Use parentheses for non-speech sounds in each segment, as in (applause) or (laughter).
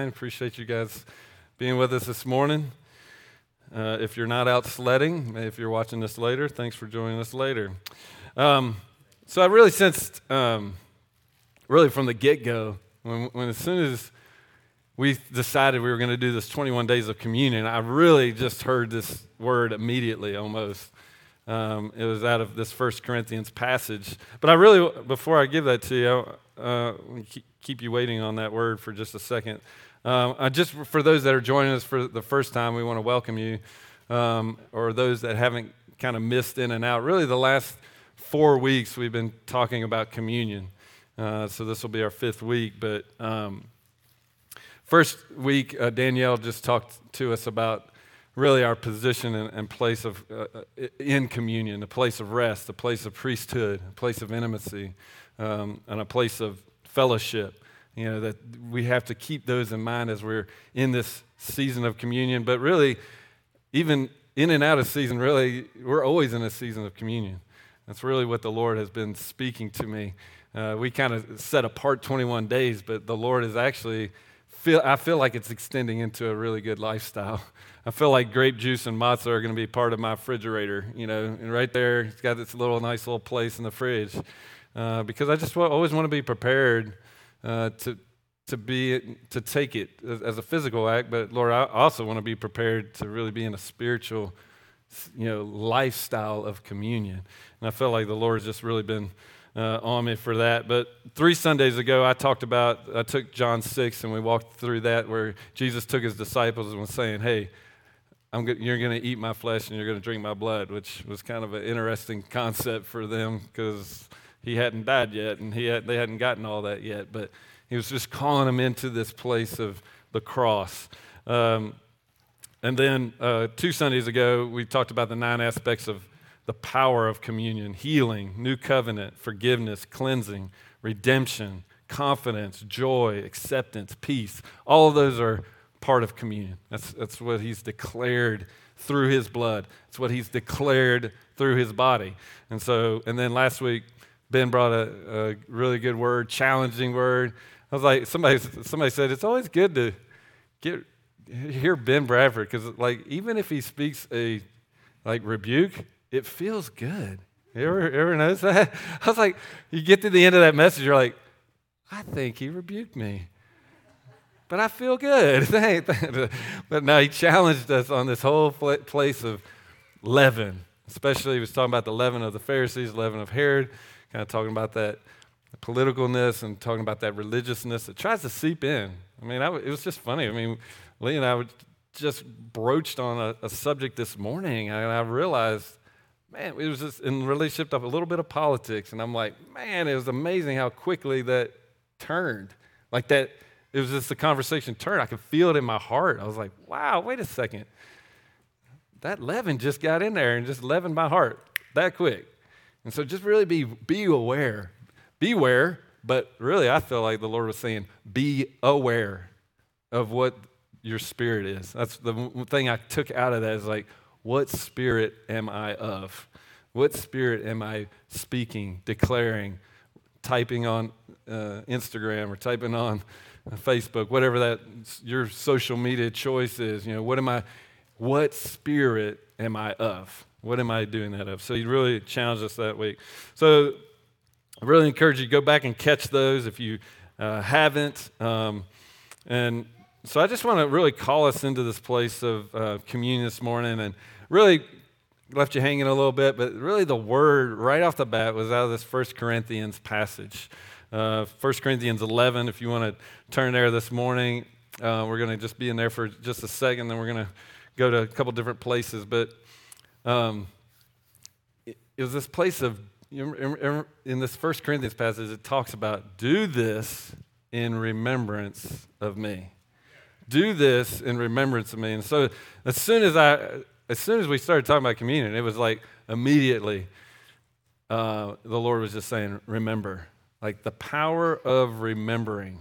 I appreciate you guys being with us this morning. Uh, if you're not out sledding, if you're watching this later, thanks for joining us later. Um, so I really sensed, um, really from the get go, when, when as soon as we decided we were going to do this 21 days of communion, I really just heard this word immediately almost. Um, it was out of this First Corinthians passage. But I really, before I give that to you, I uh, keep you waiting on that word for just a second. Um, just for those that are joining us for the first time, we want to welcome you, um, or those that haven't kind of missed in and out. Really, the last four weeks we've been talking about communion. Uh, so this will be our fifth week. But um, first week, uh, Danielle just talked to us about really our position and, and place of uh, uh, in communion, a place of rest, a place of priesthood, a place of intimacy, um, and a place of fellowship you know, that we have to keep those in mind as we're in this season of communion. But really, even in and out of season, really, we're always in a season of communion. That's really what the Lord has been speaking to me. Uh, we kind of set apart 21 days, but the Lord is actually feel. I feel like it's extending into a really good lifestyle. (laughs) I feel like grape juice and matzah are going to be part of my refrigerator. You know, and right there, it's got this little nice little place in the fridge uh, because I just always want to be prepared uh, to, to, be, to take it as a physical act, but Lord, I also want to be prepared to really be in a spiritual you know, lifestyle of communion. And I felt like the Lord has just really been uh, on me for that. But three Sundays ago, I talked about, I took John 6 and we walked through that where Jesus took his disciples and was saying, hey, I'm go- you're going to eat my flesh and you're going to drink my blood, which was kind of an interesting concept for them because he hadn't died yet and he had, they hadn't gotten all that yet. But he was just calling them into this place of the cross. Um, and then uh, two Sundays ago, we talked about the nine aspects of the power of communion healing, new covenant, forgiveness, cleansing, redemption, confidence, joy, acceptance, peace. All of those are part of communion. That's, that's what he's declared through his blood, it's what he's declared through his body. And so, and then last week, Ben brought a, a, really good word, challenging word. I was like, somebody, somebody said it's always good to get hear Ben Bradford because, like, even if he speaks a like rebuke, it feels good. You ever, ever notice that? (laughs) I was like, you get to the end of that message, you're like, I think he rebuked me, but I feel good. (laughs) but now he challenged us on this whole place of leaven. Especially, he was talking about the leaven of the Pharisees, leaven of Herod kind of talking about that politicalness and talking about that religiousness that tries to seep in. I mean, I, it was just funny. I mean, Lee and I just broached on a, a subject this morning, and I realized, man, it was just in relationship to a little bit of politics, and I'm like, man, it was amazing how quickly that turned. Like that, it was just the conversation turned. I could feel it in my heart. I was like, wow, wait a second. That leaven just got in there and just leavened my heart that quick. And so just really be, be aware. Beware, but really I feel like the Lord was saying, be aware of what your spirit is. That's the thing I took out of that is like, what spirit am I of? What spirit am I speaking, declaring, typing on uh, Instagram or typing on Facebook, whatever that your social media choice is? You know, what am I? What spirit am I of? What am I doing that of? So he really challenged us that week. So I really encourage you to go back and catch those if you uh, haven't. Um, and so I just want to really call us into this place of uh, communion this morning and really left you hanging a little bit, but really the word right off the bat was out of this First Corinthians passage. Uh, 1 Corinthians 11, if you want to turn there this morning, uh, we're going to just be in there for just a second, then we're going to go to a couple different places. But um, was this place of, in this First Corinthians passage, it talks about, do this in remembrance of me. Do this in remembrance of me. And so as soon as I, as soon as we started talking about communion, it was like immediately uh, the Lord was just saying, remember, like the power of remembering.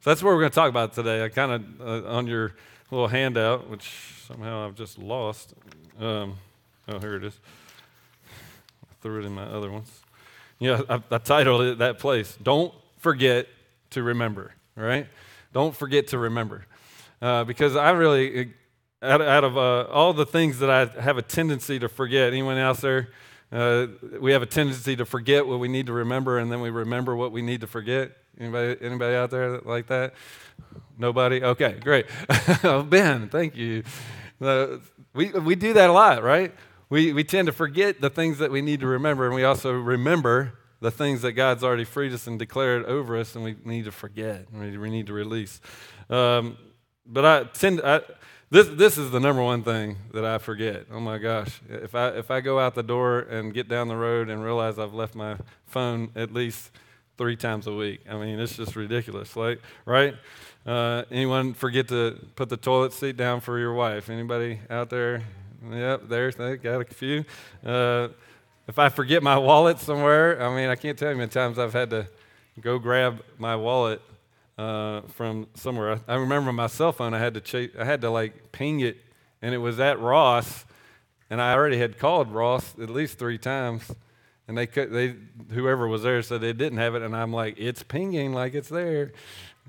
So that's what we're going to talk about today. I kind of, uh, on your little handout, which somehow I've just lost. Um, Oh, here it is. I threw it in my other ones. Yeah, I, I titled it that place. Don't forget to remember, right? don't forget to remember. Uh, because I really, out, out of uh, all the things that I have a tendency to forget, anyone else there? Uh, we have a tendency to forget what we need to remember, and then we remember what we need to forget. Anybody, anybody out there like that? Nobody? Okay, great. (laughs) Oh, ben, thank you. Uh, we, we do that a lot, right? We, we tend to forget the things that we need to remember, and we also remember the things that God's already freed us and declared over us, and we need to forget. We, we need to release. Um, but I tend, I, this, this is the number one thing that I forget. Oh my gosh. If I, if I go out the door and get down the road and realize I've left my phone at least three times a week, I mean, it's just ridiculous. Like, right? Uh, anyone forget to put the toilet seat down for your wife? Anybody out there? Yep, there's, they got a few. Uh, if I forget my wallet somewhere, I mean, I can't tell you how many times I've had to go grab my wallet uh, from somewhere. I, I, remember my cell phone. I had to chase, I had to like ping it, and it was at Ross, and I already had called Ross at least three times, and they could they whoever was there said they didn't have it, and I'm like it's pinging like it's there,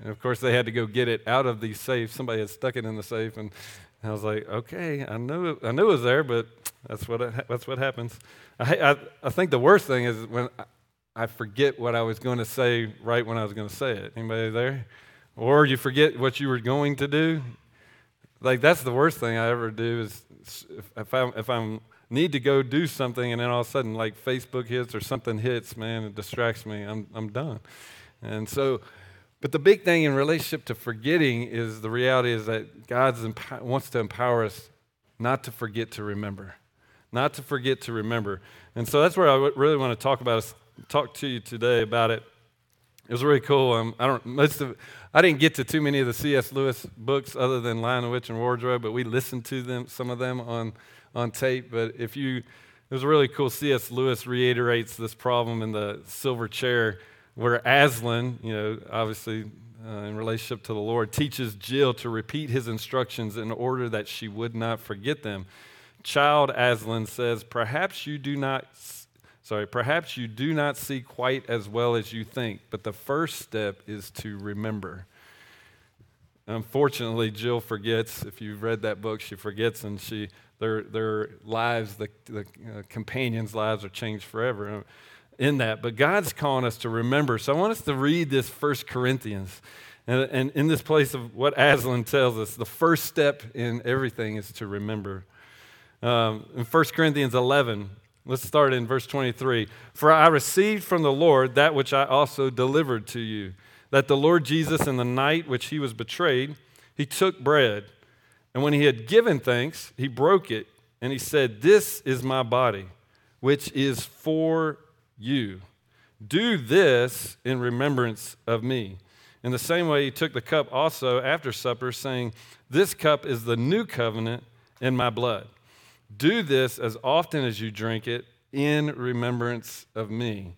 and of course they had to go get it out of the safe. Somebody had stuck it in the safe, and I was like, okay, I knew it, I knew it was there, but that's what it, (laughs) that's what happens. I, I, I think the worst thing is when I forget what I was going to say right when I was going to say it. Anybody there? Or you forget what you were going to do. Like that's the worst thing I ever do is if I if I need to go do something and then all of a sudden like Facebook hits or something hits, man, it distracts me. I'm I'm done. And so, but the big thing in relationship to forgetting is the reality is that God wants to empower us not to forget to remember, not to forget to remember. And so that's where I really want to talk about talk to you today about it. It was really cool. Um, I don't most of I didn't get to too many of the C.S. Lewis books other than Lion, Witch, and Wardrobe, but we listened to them some of them on on tape. But if you, it was really cool. C.S. Lewis reiterates this problem in the Silver Chair, where Aslan, you know, obviously uh, in relationship to the Lord, teaches Jill to repeat his instructions in order that she would not forget them. Child Aslan says, Perhaps you do not Sorry, perhaps you do not see quite as well as you think, but the first step is to remember. Unfortunately, Jill forgets. If you've read that book, she forgets, and she their their lives, the, the uh, companions' lives, are changed forever in that. But God's calling us to remember. So I want us to read this First Corinthians. And, and in this place of what Aslan tells us, the first step in everything is to remember. Um, in 1 Corinthians 11, Let's start in verse 23. For I received from the Lord that which I also delivered to you that the Lord Jesus, in the night which he was betrayed, he took bread. And when he had given thanks, he broke it. And he said, This is my body, which is for you. Do this in remembrance of me. In the same way, he took the cup also after supper, saying, This cup is the new covenant in my blood. Do this as often as you drink it in remembrance of me.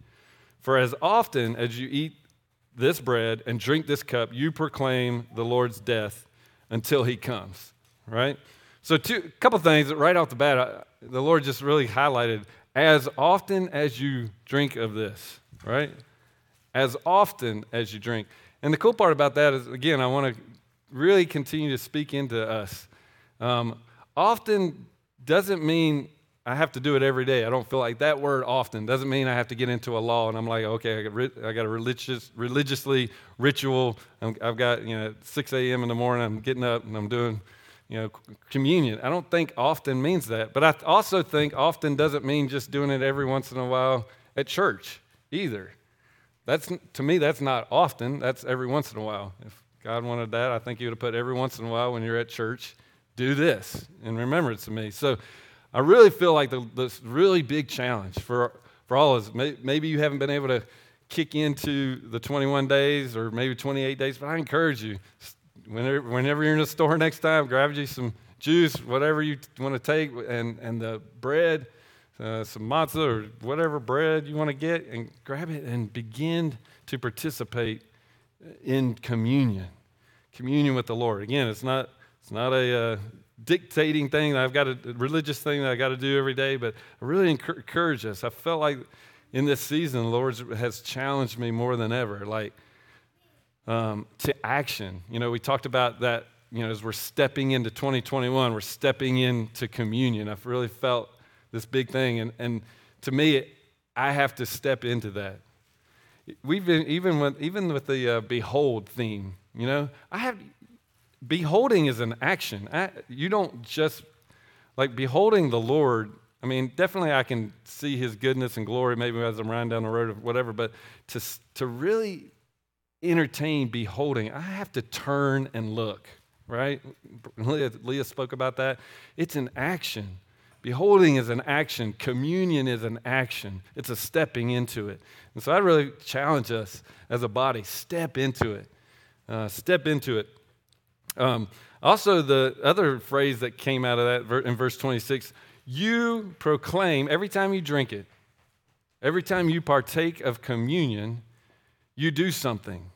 For as often as you eat this bread and drink this cup, you proclaim the Lord's death until he comes, right? So, a couple things right off the bat, I, the Lord just really highlighted as often as you drink of this, right? As often as you drink. And the cool part about that is, again, I want to really continue to speak into us. Um, often doesn't mean I have to do it every day. I don't feel like that word often doesn't mean I have to get into a law and I'm like, okay, I got, I got a religious, religiously ritual. i have got, you know, 6 a.m. in the morning, I'm getting up and I'm doing, you know, communion. I don't think often means that. But I also think often doesn't mean just doing it every once in a while at church either. That's, to me, that's not often. That's every once in a while. If God wanted that, I think He would have put every once in a while when you're at church do this in remembrance of me. So I really feel like the, really big challenge for, for all of us. Maybe you haven't been able to kick into the 21 days or maybe 28 days, but I encourage you, whenever, whenever you're in the store next time, grab you some juice, whatever you want to take, and, and the bread, uh, some matzah or whatever bread you want to get, and grab it and begin to participate in communion. Communion with the Lord. Again, it's not it's not a uh, dictating thing that I've got a religious thing that I got to do every day, but I really encourage us. I felt like in this season, the Lord has challenged me more than ever. Like, um, to action. You know, we talked about that, you know, as we're stepping into 2021, we're stepping into communion. I've really felt this big thing. And, and to me, I have to step into that. We've been, even with, even with the uh, behold theme, you know, I have, beholding is an action. I, you don't just, like, beholding the Lord I mean, definitely I can see his goodness and glory maybe as I'm riding down the road or whatever, but to, to really entertain beholding, I have to turn and look, right? Leah, Leah spoke about that. It's an action. Beholding is an action. Communion is an action. It's a stepping into it. And so I really challenge us as a body step into it. Uh, step into it. Um, also, the other phrase that came out of that in verse 26 you proclaim every time you drink it, every time you partake of communion, you do something.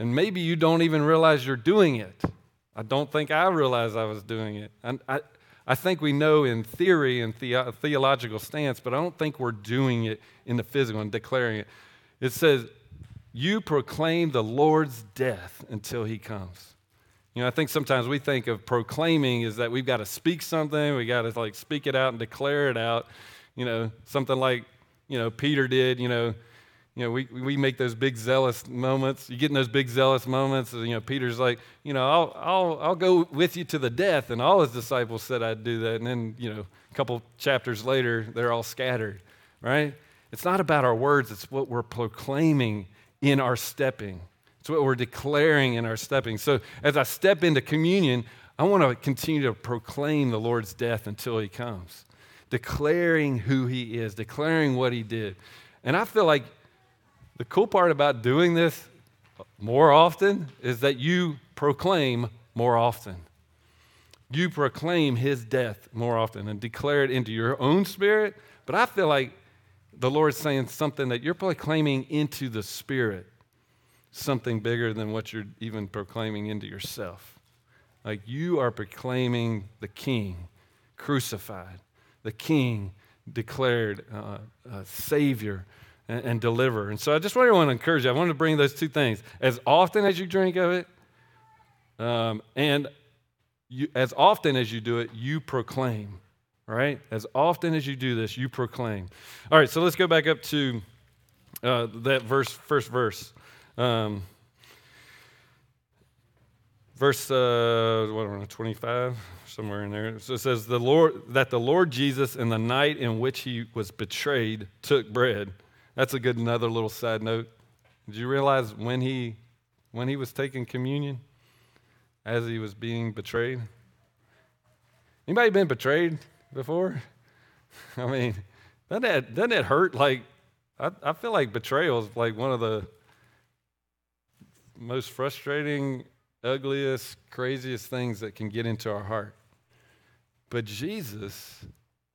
And maybe you don't even realize you're doing it. I don't think I realized I was doing it. I, I, I think we know in theory and the, theological stance, but I don't think we're doing it in the physical and declaring it. It says, You proclaim the Lord's death until he comes. You know, I think sometimes we think of proclaiming is that we've got to speak something, we got to like speak it out and declare it out. You know, something like, you know, Peter did, you know, you know, we, we make those big zealous moments. You get in those big zealous moments. You know, Peter's like, you know, I'll, I'll, I'll go with you to the death. And all his disciples said I'd do that. And then, you know, a couple chapters later, they're all scattered, right? It's not about our words, it's what we're proclaiming in our stepping. It's what we're declaring in our stepping. So as I step into communion, I want to continue to proclaim the Lord's death until he comes, declaring who he is, declaring what he did. And I feel like the cool part about doing this more often is that you proclaim more often. You proclaim his death more often and declare it into your own spirit. But I feel like the Lord's saying something that you're proclaiming into the spirit something bigger than what you're even proclaiming into yourself. Like you are proclaiming the King crucified, the King declared uh, Savior and, and, deliverer. And so I just really want to encourage you. I want to bring those two things as often as you drink of it, um, and you, as often as you do it, you proclaim. Right? As often as you do this, you proclaim. All right, so let's go back up to uh, that verse, first verse. Um, verse uh, what am 25 somewhere in there so it says the lord that the lord jesus in the night in which he was betrayed took bread that's a good another little side note. Did you realize when he when he was taking communion as he was being betrayed? Anybody been betrayed before? (laughs) I mean doesn't that, doesn't it hurt? Like I, I feel like betrayal is like one of the most frustrating, ugliest, craziest things that can get into our heart. But Jesus,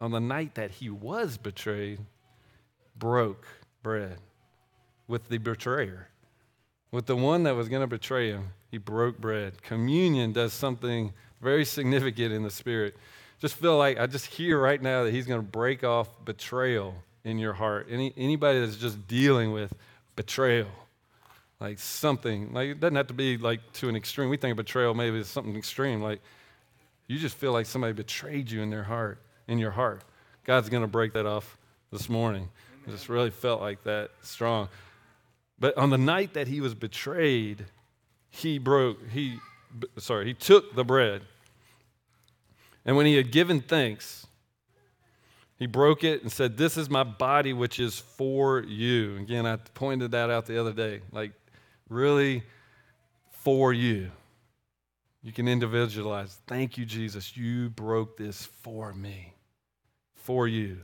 on the night that he was betrayed, broke bread with the betrayer, with the one that was going to betray him. He broke bread. Communion does something very significant in the spirit. Just feel like I just hear right now that he's going to break off betrayal in your heart. Any, anybody that's just dealing with betrayal like something like it doesn't have to be like to an extreme we think of betrayal maybe it's something extreme like you just feel like somebody betrayed you in their heart in your heart god's going to break that off this morning just really felt like that strong but on the night that he was betrayed he broke he sorry he took the bread and when he had given thanks he broke it and said this is my body which is for you again i pointed that out the other day like really for you. You can individualize. Thank you, Jesus. You broke this for me, for you.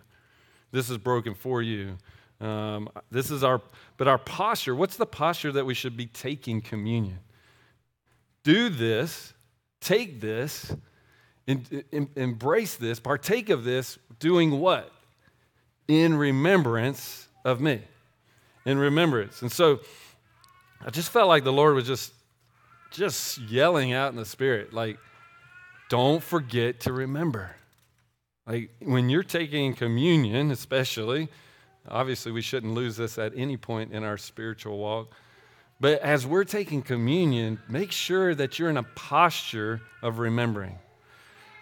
This is broken for you. Um, this is our, but our posture, what's the posture that we should be taking communion? Do this, take this, in, in, embrace this, partake of this, doing what? In remembrance of me. In remembrance. And so, I just felt like the Lord was just just yelling out in the spirit like don't forget to remember. Like when you're taking communion, especially, obviously we shouldn't lose this at any point in our spiritual walk, But as we're taking communion, make sure that you're in a posture of remembering.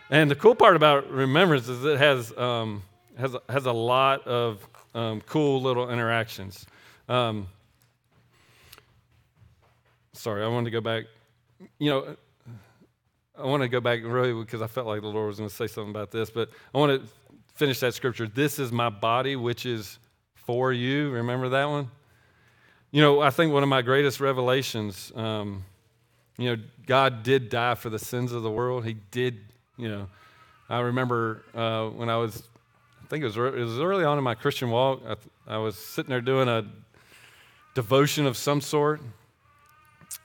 And the cool part about remembrance is it has, um, has, has a lot of um, cool little interactions. Um, sorry, I wanted to go back. You know, I want to go back really because I felt like the Lord was going to say something about this, but I want to finish that scripture. This is my body, which is for you. Remember that one? You know, I think one of my greatest revelations, um, you know, God did die for the sins of the world. He did, you know. I remember uh, when I was, I think it was, it was early on in my Christian walk, I, I was sitting there doing a devotion of some sort,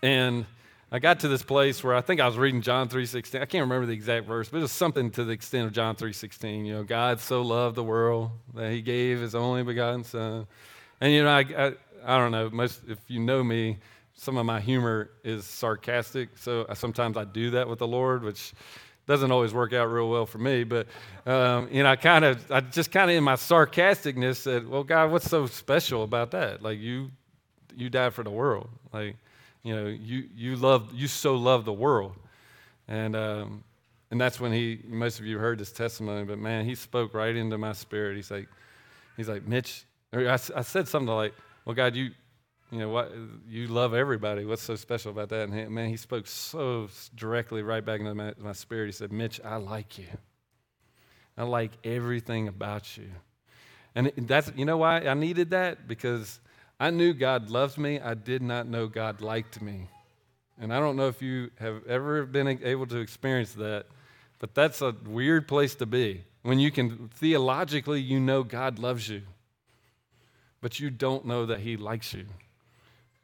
and I got to this place where I think I was reading John 3:16. I can't remember the exact verse, but it was something to the extent of John 3:16. You know, God so loved the world that He gave His only begotten Son. And you know, I, I, I don't know. Most, if you know me, some of my humor is sarcastic. So sometimes I do that with the Lord, which doesn't always work out real well for me. But um, you know, I kind of, I just kind of in my sarcasticness said, "Well, God, what's so special about that? Like you, you died for the world. Like, you know, you you love, you so love the world." And um, and that's when he. Most of you heard this testimony, but man, he spoke right into my spirit. He's like, he's like, Mitch. I, I said something like, well, God, you, you know, what, you love everybody. What's so special about that? And he, man, he spoke so directly right back into my, my spirit. He said, Mitch, I like you. I like everything about you. And that's, you know why I needed that? Because I knew God loved me. I did not know God liked me. And I don't know if you have ever been able to experience that, but that's a weird place to be. When you can theologically, you know God loves you but you don't know that He likes you.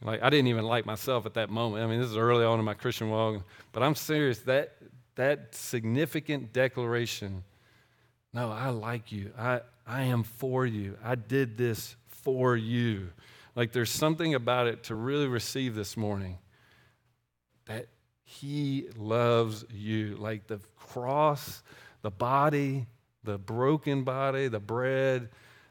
Like I didn't even like myself at that moment. I mean, this is early on in my Christian walk, but I'm serious. That that significant declaration, no, I like you. I I am for you. I did this for you. Like there's something about it to really receive this morning. That he loves you. Like the cross, the body, the broken body, the bread,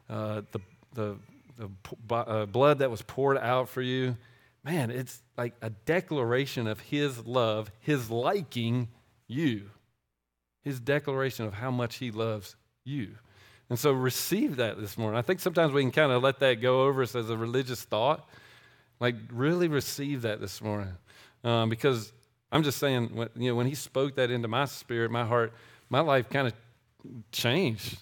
uh, the, the the uh, blood that was poured out for you, man, it's like a declaration of His love, His liking you, His declaration of how much He loves you. And so receive that this morning. I think sometimes we can kind of let that go over us as a religious thought. Like, really receive that this morning. Um, because I'm just saying, when, you know, when He spoke that into my spirit, my heart, my life kind of changed.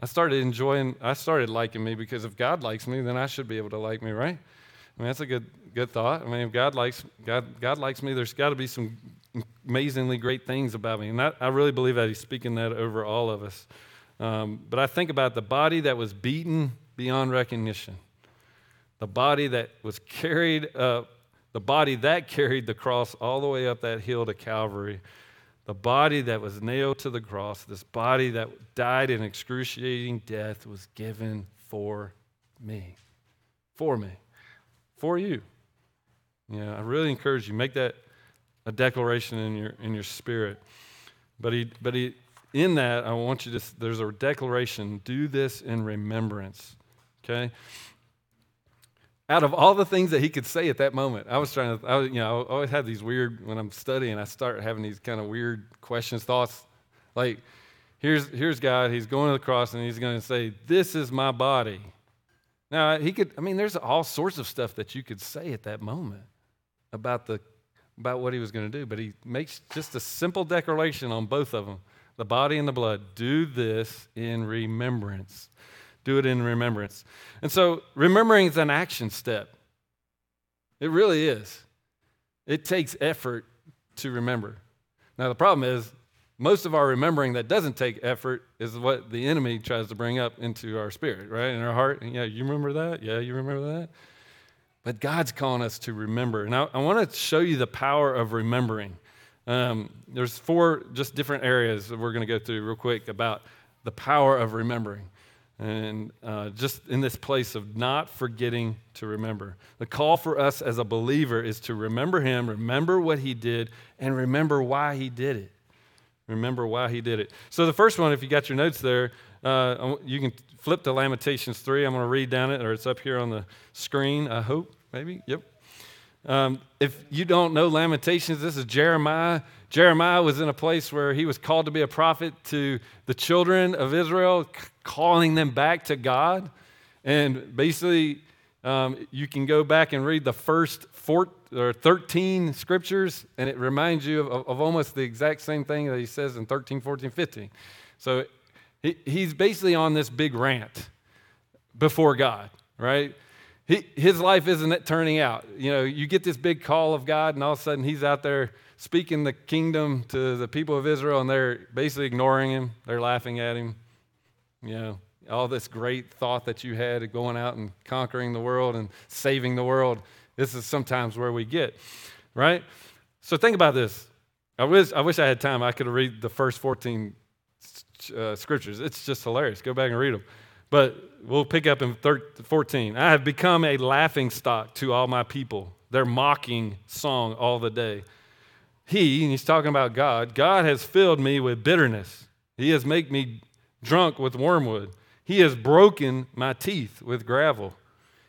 I started enjoying, I started liking me because if God likes me, then I should be able to like me, right? I mean, that's a good, good thought. I mean, if God likes, God, God likes me, there's got to be some amazingly great things about me. And I, I really believe that He's speaking that over all of us. Um, but I think about the body that was beaten beyond recognition, the body that was carried up, the body that carried the cross all the way up that hill to Calvary the body that was nailed to the cross, this body that died in excruciating death, was given for me. For me. For you. Yeah, I really encourage you, make that a declaration in your in your spirit. But he but he in that, I want you to there's a declaration, do this in remembrance. Okay? out of all the things that he could say at that moment, I was trying to, I was, you know, I always have these weird, when I'm studying, I start having these kind of weird questions, thoughts. Like, here's, here's God, he's going to the cross and he's going to say, This is my body. Now, he could, I mean, there's all sorts of stuff that you could say at that moment about, the, about what he was going to do, but he makes just a simple declaration on both of them the body and the blood. Do this in remembrance do it in remembrance. And so, remembering is an action step. It really is. It takes effort to remember. Now, the problem is, most of our remembering that doesn't take effort is what the enemy tries to bring up into our spirit, right? In our heart. And Yeah, you remember that? Yeah, you remember that? But God's calling us to remember. Now, I want to show you the power of remembering. Um, there's four just different areas that we're going to go through real quick about the power of remembering and uh, just in this place of not forgetting to remember. The call for us as a believer is to remember Him, remember what He did, and remember why He did it. Remember why He did it. So, the first one, if you got your notes there, uh, you can flip to Lamentations 3. I'm going to read down it, or it's up here on the screen, I hope, maybe. Yep. Um, if you don't know Lamentations, this is Jeremiah. Jeremiah was in a place where he was called to be a prophet to the children of Israel, c- calling them back to God. And basically, um, you can go back and read the first four, or 13 scriptures, and it reminds you of, of almost the exact same thing that he says in 13, 14, 15. So he, he's basically on this big rant before God, right? He, his life isn't turning out. You know, you get this big call of God, and all of a sudden he's out there speaking the kingdom to the people of Israel, and they're basically ignoring him. They're laughing at him. You know, all this great thought that you had of going out and conquering the world and saving the world. This is sometimes where we get, right? So think about this. I wish, I wish I had time. I could read the first 14 uh, scriptures. It's just hilarious. Go back and read them. But we'll pick up in 13, 14. I have become a laughing stock to all my people, their mocking song all the day. He, and he's talking about God, God has filled me with bitterness. He has made me drunk with wormwood. He has broken my teeth with gravel.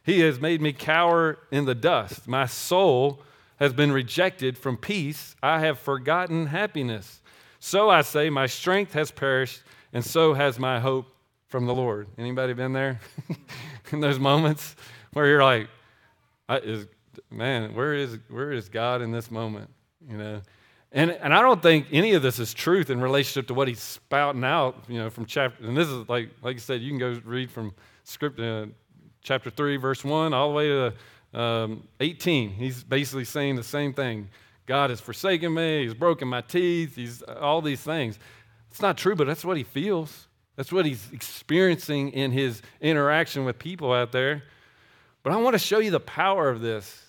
He has made me cower in the dust. My soul has been rejected from peace. I have forgotten happiness. So I say, my strength has perished, and so has my hope from the Lord. Anybody been there (laughs) in those moments where you're like, is, man, where is where is God in this moment? You know, and and I don't think any of this is truth in relationship to what he's spouting out. You know, from chapter and this is like like you said, you can go read from script uh, chapter three, verse one, all the way to um, 18. He's basically saying the same thing. God has forsaken me. He's broken my teeth. He's all these things. It's not true, but that's what he feels. That's what he's experiencing in his interaction with people out there. But I want to show you the power of this.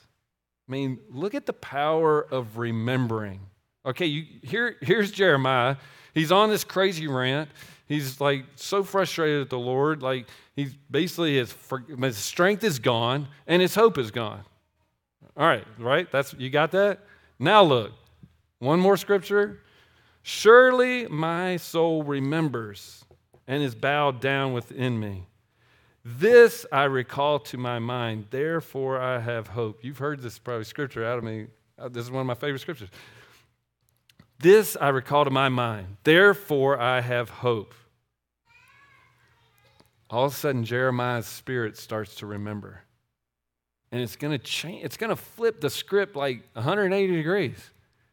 I mean, look at the power of remembering. Okay, you, here, here's Jeremiah. He's on this crazy rant. He's like so frustrated at the Lord. Like he's basically his, his strength is gone and his hope is gone. All right, right? That's you got that? Now look. One more scripture. Surely my soul remembers and is bowed down within me. This I recall to my mind, therefore I have hope. You've heard this probably scripture out of me. Uh, this is one of my favorite scriptures. This I recall to my mind, therefore I have hope. All of a sudden, Jeremiah's spirit starts to remember. And it's going to change, it's going to flip the script like 180 degrees.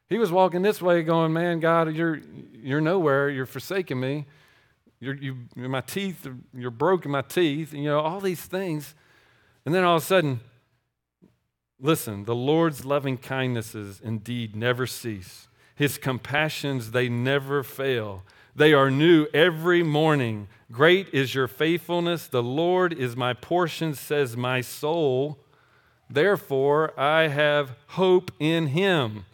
He was walking this way, going, Man, God, you're, you're nowhere. You're forsaking me. You're, you, my teeth, you're broken my teeth, and, you know, all these things. And then all of a sudden, listen, the Lord's loving kindnesses indeed never cease. His compassions, they never fail. They are new every morning. Great is your faithfulness. The Lord is my portion, says my soul. Therefore, I have hope in him.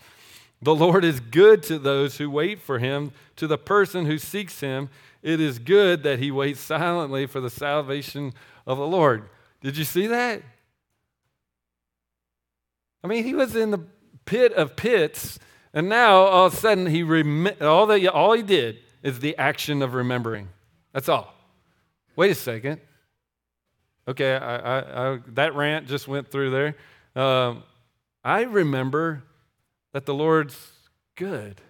The Lord is good to those who wait for him, to the person who seeks him. It is good that he waits silently for the salvation of the Lord. Did you see that? I mean, he was in the pit of pits, and now all of a sudden he rem- all, that, all he did is the action of remembering. That's all. Wait a second. Okay, I, I, I, that rant just went through there. Um, I remember that the Lord's good.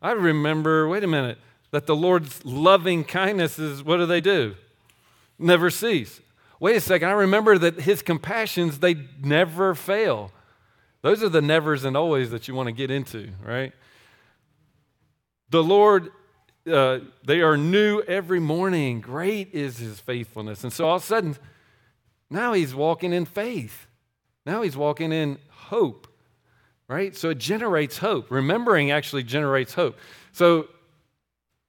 I remember, wait a minute, that the Lord's loving kindnesses, what do they do? Never cease. Wait a second, I remember that his compassions, they never fail. Those are the nevers and always that you want to get into, right? The Lord, uh, they are new every morning. Great is his faithfulness. And so all of a sudden, now he's walking in faith. Now he's walking in hope, right? So it generates hope. Remembering actually generates hope. So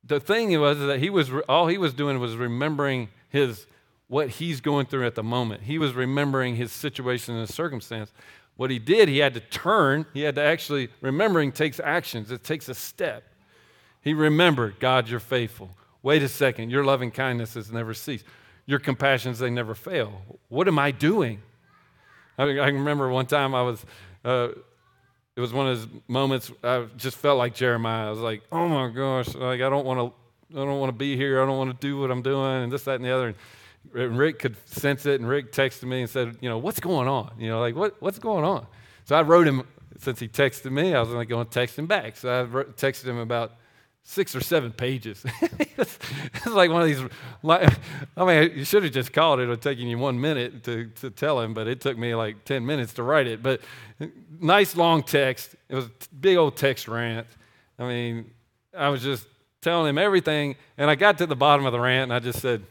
the thing was that he was all he was doing was remembering his what he's going through at the moment. He was remembering his situation and his circumstance. What he did, he had to turn. He had to actually remembering takes actions. It takes a step. He remembered, God, you're faithful. Wait a second, your loving kindness has never ceased. Your compassions, they never fail. What am I doing? I, I remember one time I was, uh, it was one of those moments I just felt like Jeremiah. I was like, oh my gosh, like I don't want to, I don't want to be here. I don't want to do what I'm doing, and this, that, and the other. And Rick could sense it, and Rick texted me and said, you know, what's going on? You know, like, what, what's going on? So I wrote him, since he texted me, I was like going to text him back. So I wrote, texted him about six or seven pages. (laughs) it's, like one of these, I mean, you should have just called it. It would taken you one minute to, to tell him, but it took me like 10 minutes to write it. But nice long text. It was a big old text rant. I mean, I was just telling him everything. And I got to the bottom of the rant and I just said,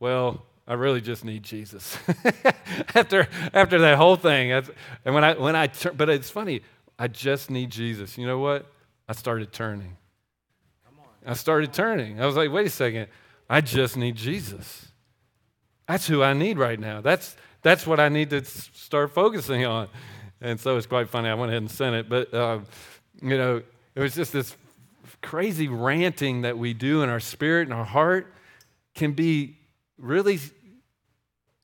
well, I really just need Jesus. (laughs) after, after that whole thing, and when I, when I, but it's funny, I just need Jesus. You know what? I started turning. I started turning. I was like, wait a second, I just need Jesus. That's who I need right now. That's, that's what I need to start focusing on. And so it's quite funny. I went ahead and sent it. But, uh, you know, it was just this crazy ranting that we do in our spirit and our heart can be really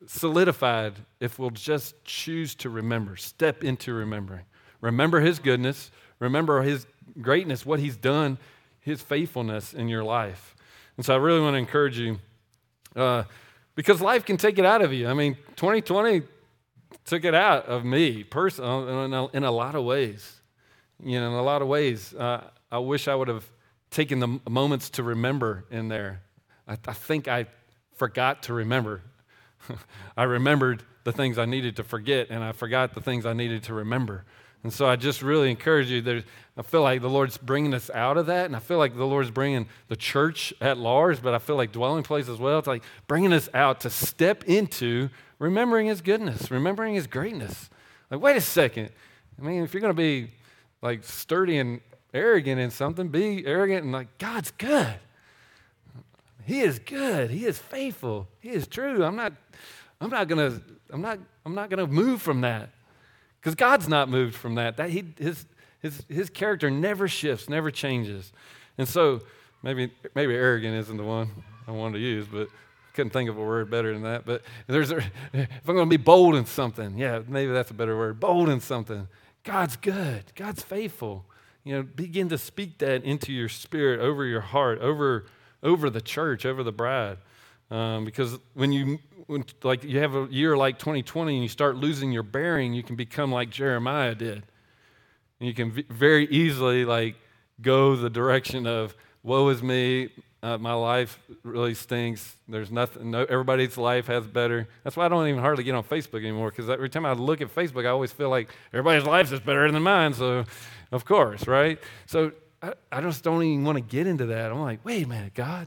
solidified if we'll just choose to remember, step into remembering. Remember His goodness, remember His greatness, what He's done, His faithfulness in your life. And so I really want to encourage you uh, because life can take it out of you. I mean, 2020 took it out of me personally in, in, a lot of ways. You know, in a lot of ways. Uh, I wish I would have taken the moments to remember in there. I, I think I forgot to remember. (laughs) I remembered the things I needed to forget, and I forgot the things I needed to remember. And so I just really encourage you. There, I feel like the Lord's bringing us out of that, and I feel like the Lord's bringing the church at large, but I feel like dwelling place as well. It's like bringing us out to step into remembering His goodness, remembering His greatness. Like, wait a second. I mean, if you're going to be like sturdy and arrogant in something, be arrogant and like, God's good. He is good. He is faithful. He is true. I'm not, I'm not gonna, I'm not, I'm not gonna move from that. Because God's not moved from that. That he, his, his, his character never shifts, never changes. And so maybe, maybe arrogant isn't the one I wanted to use, but couldn't think of a word better than that. But there's a, if I'm going to be bold in something, yeah, maybe that's a better word. Bold in something. God's good. God's faithful. You know, begin to speak that into your spirit, over your heart, over over the church, over the bride. Um, because when you when, like you have a year like 2020 and you start losing your bearing, you can become like Jeremiah did, and you can v- very easily like go the direction of woe is me, uh, my life really stinks. There's nothing. No, everybody's life has better. That's why I don't even hardly get on Facebook anymore because every time I look at Facebook, I always feel like everybody's life is better than mine. So, of course, right? So I, I just don't even want to get into that. I'm like, wait a minute, God,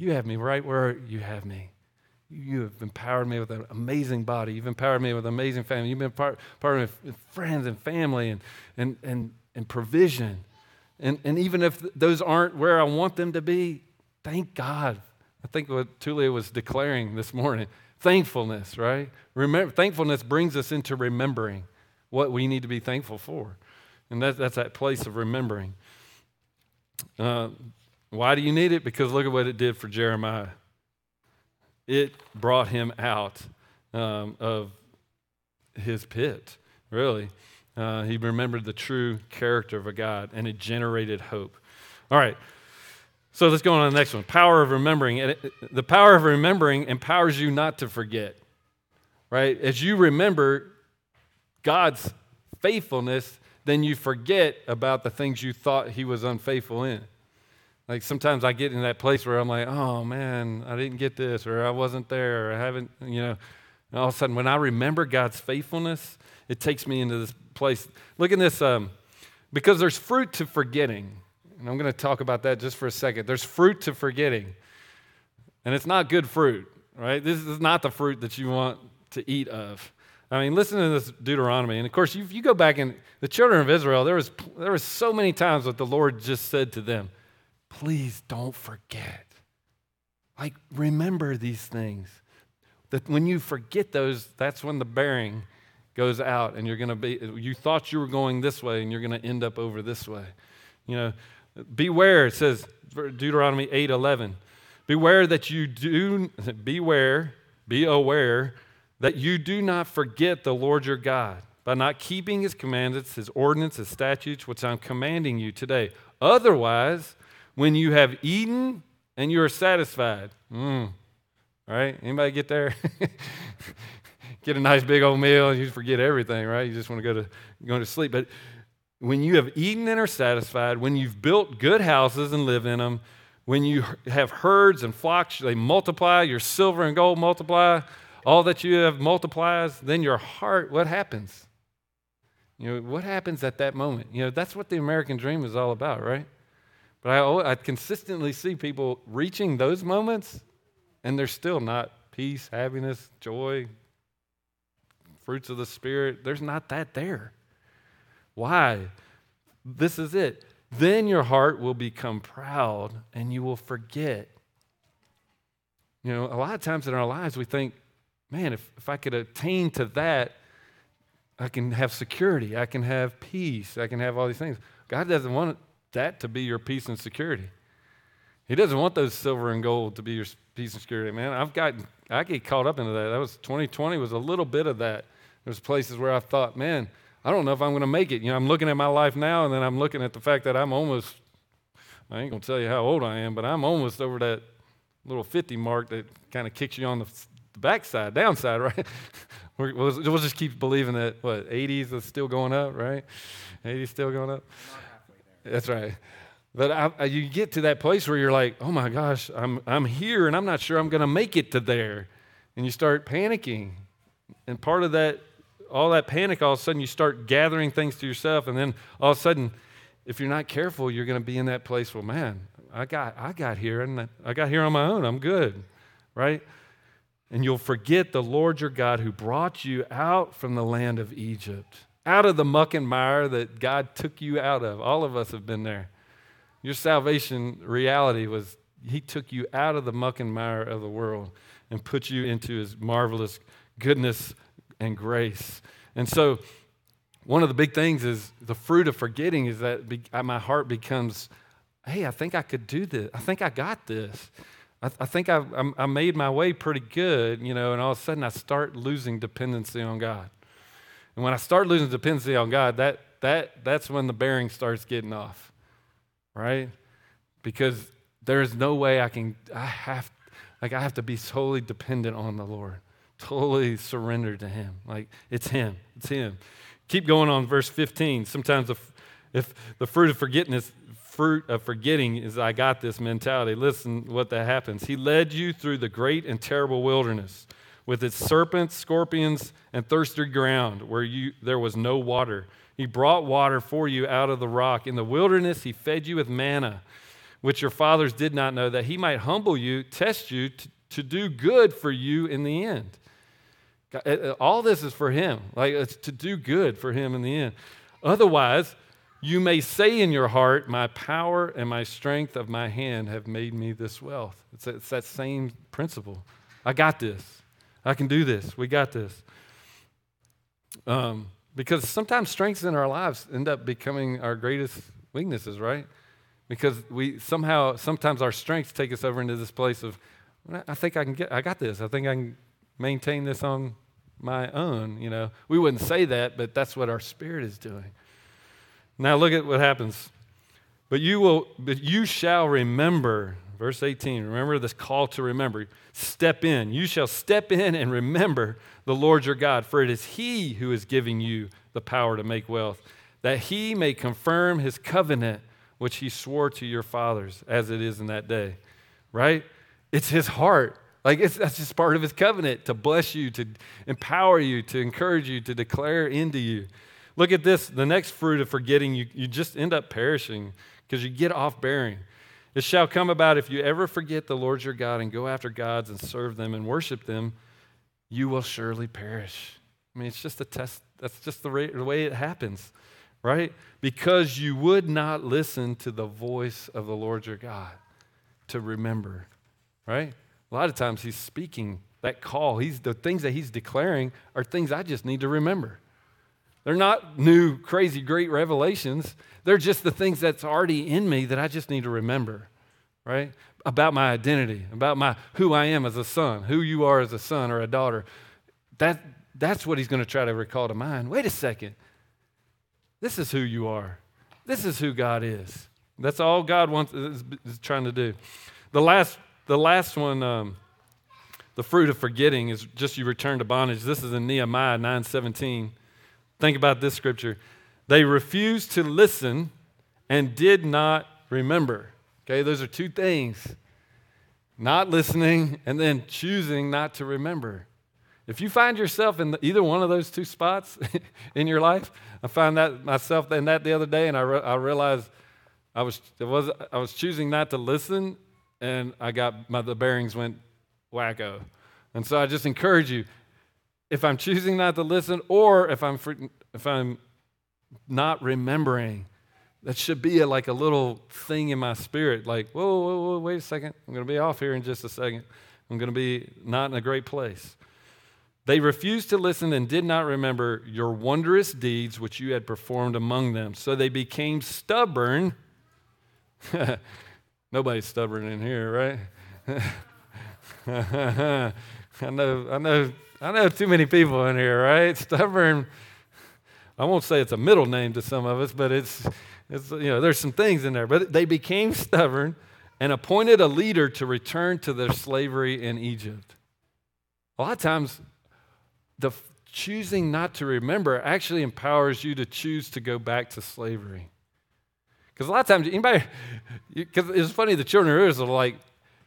you have me right where you have me. You have empowered me with an amazing body. You've empowered me with an amazing family. You've been part, part of friends and family and, and, and, and provision. And, and even if those aren't where I want them to be, thank God. I think what Tulia was declaring this morning thankfulness, right? Remember, thankfulness brings us into remembering what we need to be thankful for. And that, that's that place of remembering. Uh, why do you need it? Because look at what it did for Jeremiah. It brought him out um, of his pit, really. Uh, he remembered the true character of a God, and it generated hope. All right, so let's go on to the next one. Power of remembering. The power of remembering empowers you not to forget, right? As you remember God's faithfulness, then you forget about the things you thought He was unfaithful in. Like sometimes I get in that place where I'm like, oh man, I didn't get this, or I wasn't there, or I haven't, you know. And all of a sudden, when I remember God's faithfulness, it takes me into this place. Look at this, um, because there's fruit to forgetting. And I'm going to talk about that just for a second. There's fruit to forgetting, and it's not good fruit, right? This is not the fruit that you want to eat of. I mean, listen to this Deuteronomy. And of course, if you go back in the children of Israel, there was, there was so many times that the Lord just said to them, please don't forget. Like, remember these things. That when you forget those, that's when the bearing goes out and you're going to be, you thought you were going this way and you're going to end up over this way. You know, beware, it says, Deuteronomy 8 11. Beware that you do, (laughs) beware, be aware that you do not forget the Lord your God by not keeping his commandments, his ordinances, his statutes, which I'm commanding you today. Otherwise, when you have eaten and you are satisfied. Mm. Right? Anybody get there? (laughs) get a nice big old meal and you forget everything, right? You just want to go to go to sleep. But when you have eaten and are satisfied, when you've built good houses and live in them, when you have herds and flocks, they multiply, your silver and gold multiply, all that you have multiplies, then your heart, what happens? You know, what happens at that moment? You know, that's what the American dream is all about, right? But I, I consistently see people reaching those moments and they're still not peace, happiness, joy, fruits of the Spirit. There's not that there. Why? This is it. Then your heart will become proud and you will forget. You know, a lot of times in our lives we think, man, if, if I could attain to that, I can have security, I can have peace, I can have all these things. God doesn't want that to be your peace and security. He doesn't want those silver and gold to be your peace and security, man. I've gotten, I get caught up into that. That was 2020 was a little bit of that. There's places where I thought, man, I don't know if I'm going to make it. You know, I'm looking at my life now, and then I'm looking at the fact that I'm almost, I ain't going to tell you how old I am, but I'm almost over that little 50 mark that kind of kicks you on the, the backside, downside, (laughs) right? we'll, we'll just keep believing that, what, 80s is still going up, right? 80s still going up? That's right. But I, I, you get to that place where you're like, oh my gosh, I'm, I'm here and I'm not sure I'm going to make it to there. And you start panicking. And part of that all that panic, all of a sudden you start gathering things to yourself, and then all of a sudden, if you're not careful, you're going to be in that place. Well, man, I got I got here, and I got here on my own. I'm good, right? And you'll forget the Lord your God who brought you out from the land of Egypt, out of the muck and mire that God took you out of. All of us have been there. Your salvation reality was He took you out of the muck and mire of the world and put you into His marvelous goodness and grace. And so, one of the big things is the fruit of forgetting is that uh, my heart becomes, hey, I think I could do this. I think I got this. I, I think I, I made my way pretty good, you know, and all of a sudden I start losing dependency on God. And when I start losing dependency on God, that, that, that's when the bearing starts getting off, right? Because there's no way I can, I have, like I have to be solely dependent on the Lord totally surrendered to Him. Like it's Him. It's Him. Keep going on verse 15. Sometimes the, if the fruit of forgetfulness, fruit of forgetting is I got this mentality. Listen what that happens. He led you through the great and terrible wilderness with its serpents, scorpions, and thirsty ground where you, there was no water. He brought water for you out of the rock. In the wilderness, he fed you with manna, which your fathers did not know, that he might humble you, test you, to, to do good for you in the end. Uh, uh, all this is for him. Like it's to do good for him in the end. Otherwise, you may say in your heart, My power and my strength of my hand have made me this wealth. It's, it's that same principle. I got this. I can do this. We got this. Um, because sometimes strengths in our lives end up becoming our greatest weaknesses, right? Because we somehow, sometimes our strengths take us over into this place of, I think I can get, I got this. I think I can maintain this on my own. You know, we wouldn't say that, but that's what our spirit is doing. Now look at what happens. But you will, but you shall remember. Verse 18, remember this call to remember. Step in. You shall step in and remember the Lord your God, for it is He who is giving you the power to make wealth, that He may confirm His covenant, which He swore to your fathers, as it is in that day. Right? It's His heart. Like that's just part of his covenant to bless you, to empower you, to encourage you, to declare into you. Look at this the next fruit of forgetting, you, you just end up perishing because you get off bearing. It shall come about if you ever forget the Lord your God and go after gods and serve them and worship them, you will surely perish. I mean, it's just a test. That's just the, the way it happens, right? Because you would not listen to the voice of the Lord your God to remember, right? A lot of times he's speaking that call. He's the things that he's declaring are things I just need to remember. They're not new, crazy, great revelations. They're just the things that's already in me that I just need to remember, right? About my identity, about my who I am as a son, who you are as a son or a daughter. That, that's what he's going to try to recall to mind. Wait a second. This is who you are. This is who God is. That's all God wants is, is trying to do. The last, the last one, um, the fruit of forgetting is just you return to bondage. This is in Nehemiah 9:17. Think about this scripture. They refused to listen and did not remember. Okay, those are two things. Not listening and then choosing not to remember. If you find yourself in the, either one of those two spots (laughs) in your life, I found that myself in that the other day, and I, re- I realized I was, was, I was choosing not to listen, and I got my, the bearings went wacko. And so I just encourage you if I'm choosing not to listen, or if I'm, if I'm not remembering, that should be a, like a little thing in my spirit like, whoa, whoa, whoa, wait a second. I'm going to be off here in just a second. I'm going to be not in a great place. They refused to listen and did not remember your wondrous deeds which you had performed among them. So they became stubborn. (laughs) Nobody's stubborn in here, right? (laughs) I know, I know, I know too many people in here, right? (laughs) Stubborn. I won't say it's a middle name to some of us, but it's, it's you know, there's some things in there. But they became stubborn and appointed a leader to return to their slavery in Egypt. A lot of times, the choosing not to remember actually empowers you to choose to go back to slavery. Because a lot of times, anybody, (laughs) because it's funny, the children of Israel are like,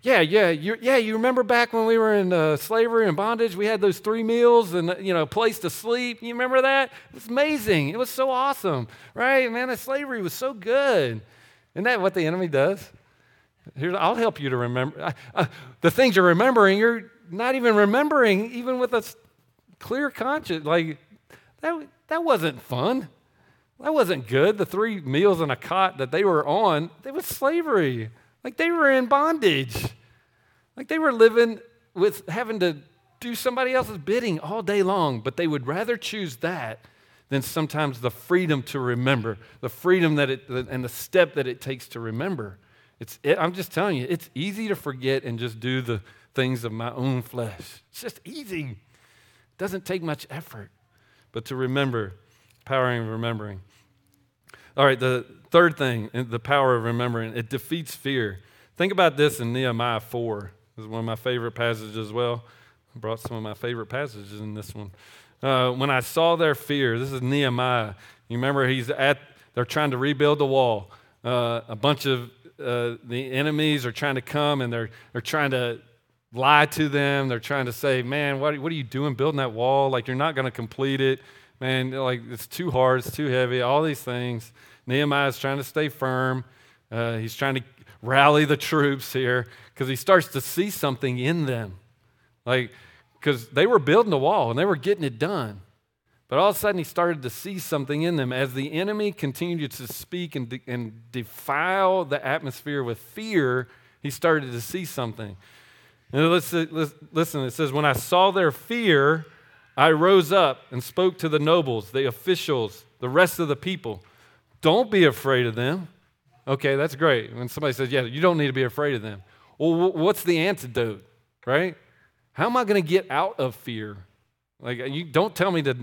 yeah, yeah, you, yeah. You remember back when we were in uh, slavery and bondage? We had those three meals and you know, a place to sleep. You remember that? It was amazing. It was so awesome, right? Man, the slavery was so good. Isn't that what the enemy does? Here, I'll help you to remember. Uh, the things you're remembering, you're not even remembering, even with a clear conscience. Like that, that wasn't fun. That wasn't good. The three meals and a cot that they were on, it was slavery. Like they were in bondage. Like they were living with having to do somebody else's bidding all day long, but they would rather choose that than sometimes the freedom to remember, the freedom that it, and the step that it takes to remember. It's, it, I'm just telling you, it's easy to forget and just do the things of my own flesh. It's just easy. It doesn't take much effort, but to remember, powering remembering. All right, the third thing, the power of remembering, it defeats fear. Think about this in Nehemiah 4. This is one of my favorite passages as well. I brought some of my favorite passages in this one. Uh, when I saw their fear, this is Nehemiah. You remember he's at, they're trying to rebuild the wall. Uh, a bunch of uh, the enemies are trying to come and they're, they're trying to lie to them. They're trying to say, man, what, what are you doing building that wall? Like, you're not going to complete it man, like it's too hard, it's too heavy, all these things. Nehemiah is trying to stay firm. Uh, he's trying to rally the troops here because he starts to see something in them. Like, because they were building the wall and they were getting it done. But all of a sudden, he started to see something in them as the enemy continued to speak and, de- and defile the atmosphere with fear. He started to see something. And listen, it says, When I saw their fear, I rose up and spoke to the nobles, the officials, the rest of the people. Don't be afraid of them. Okay, that's great. When somebody says, Yeah, you don't need to be afraid of them. Well, what's the antidote, right? How am I going to get out of fear? Like, you don't tell me to,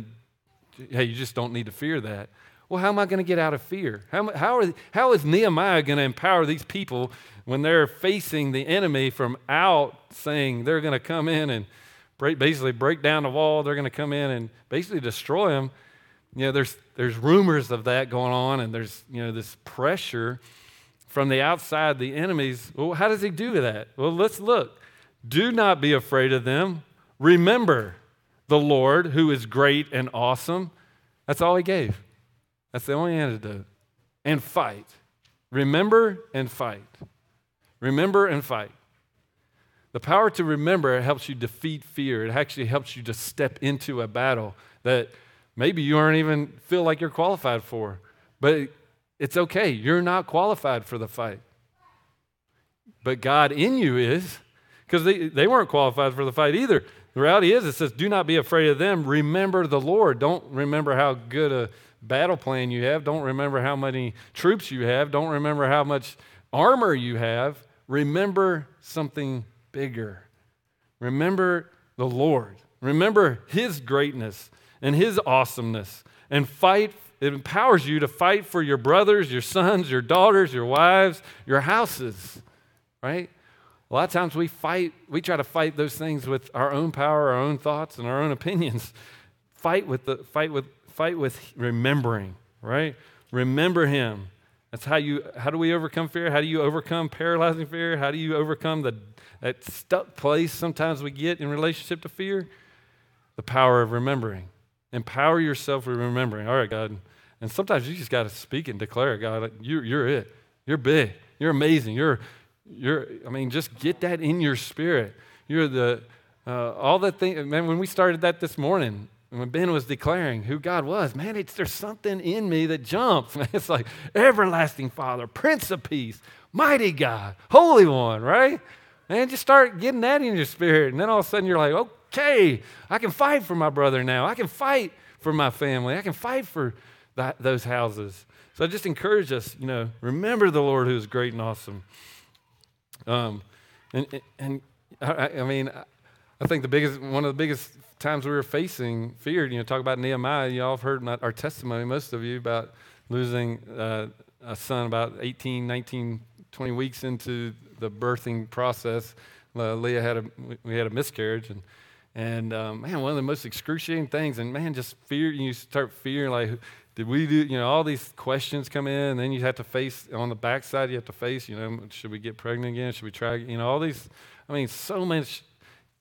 hey, you just don't need to fear that. Well, how am I going to get out of fear? How, how, are, how is Nehemiah going to empower these people when they're facing the enemy from out saying they're going to come in and break, basically break down the wall. They're going to come in and basically destroy them. You know, there's, there's rumors of that going on, and there's, you know, this pressure from the outside, the enemies. Well, how does he do that? Well, let's look. Do not be afraid of them. Remember the Lord who is great and awesome. That's all he gave. That's the only antidote. And fight. Remember and fight. Remember and fight. The power to remember helps you defeat fear. It actually helps you to step into a battle that maybe you aren't even feel like you're qualified for. But it's okay. You're not qualified for the fight. But God in you is, because they, they weren't qualified for the fight either. The reality is, it says, do not be afraid of them. Remember the Lord. Don't remember how good a battle plan you have. Don't remember how many troops you have. Don't remember how much armor you have. Remember something bigger. Remember the Lord. Remember His greatness and His awesomeness. And fight, it empowers you to fight for your brothers, your sons, your daughters, your wives, your houses, right? A lot of times we fight, we try to fight those things with our own power, our own thoughts, and our own opinions. Fight with the fight with fight with remembering, right? Remember him. That's how you how do we overcome fear? How do you overcome paralyzing fear? How do you overcome the that stuck place sometimes we get in relationship to fear? The power of remembering. Empower yourself with remembering. All right, God. And sometimes you just got to speak and declare, God, you, you're it. You're big. You're amazing. You're you're, I mean, just get that in your spirit. You're the, uh, all the thing, man, when we started that this morning, when Ben was declaring who God was, man, it's, there's something in me that jumps. (laughs) It's like everlasting Father, Prince of Peace, mighty God, Holy One, right? Man, just start getting that in your spirit. And then all of a sudden you're like, okay, I can fight for my brother now. I can fight for my family. I can fight for that, those houses. So I just encourage us, you know, remember the Lord who is great and awesome. Um, and, and I, I mean, I think the biggest, one of the biggest times we were facing fear, you know, talk about Nehemiah, y'all have heard my, our testimony, most of you, about losing uh, a son about 18, 19, 20 weeks into the birthing process. Uh, Leah had a, we had a miscarriage, and, and um, man, one of the most excruciating things, and man, just fear, you start fearing like, did we do, you know, all these questions come in, and then you have to face, on the backside, you have to face, you know, should we get pregnant again? Should we try, you know, all these, I mean, so much,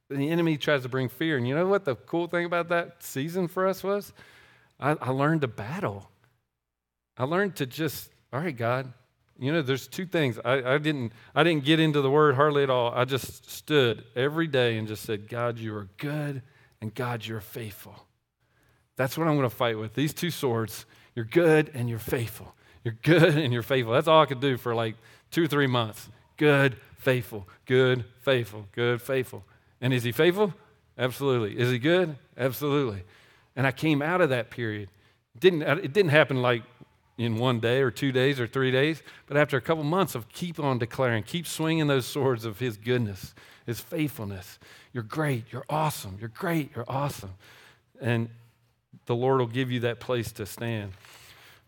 the enemy tries to bring fear. And you know what the cool thing about that season for us was? I, I learned to battle. I learned to just, all right, God, you know, there's two things. I, I, didn't I didn't get into the word hardly at all. I just stood every day and just said, God, you are good and God, you're faithful. That's what I'm going to fight with. These two swords. You're good and you're faithful. You're good and you're faithful. That's all I could do for like two or three months. Good, faithful, good, faithful, good, faithful. And is he faithful? Absolutely. Is he good? Absolutely. And I came out of that period. Didn't, it didn't happen like in one day or two days or three days, but after a couple months of keep on declaring, keep swinging those swords of his goodness, his faithfulness. You're great. You're awesome. You're great. You're awesome. And the Lord will give you that place to stand.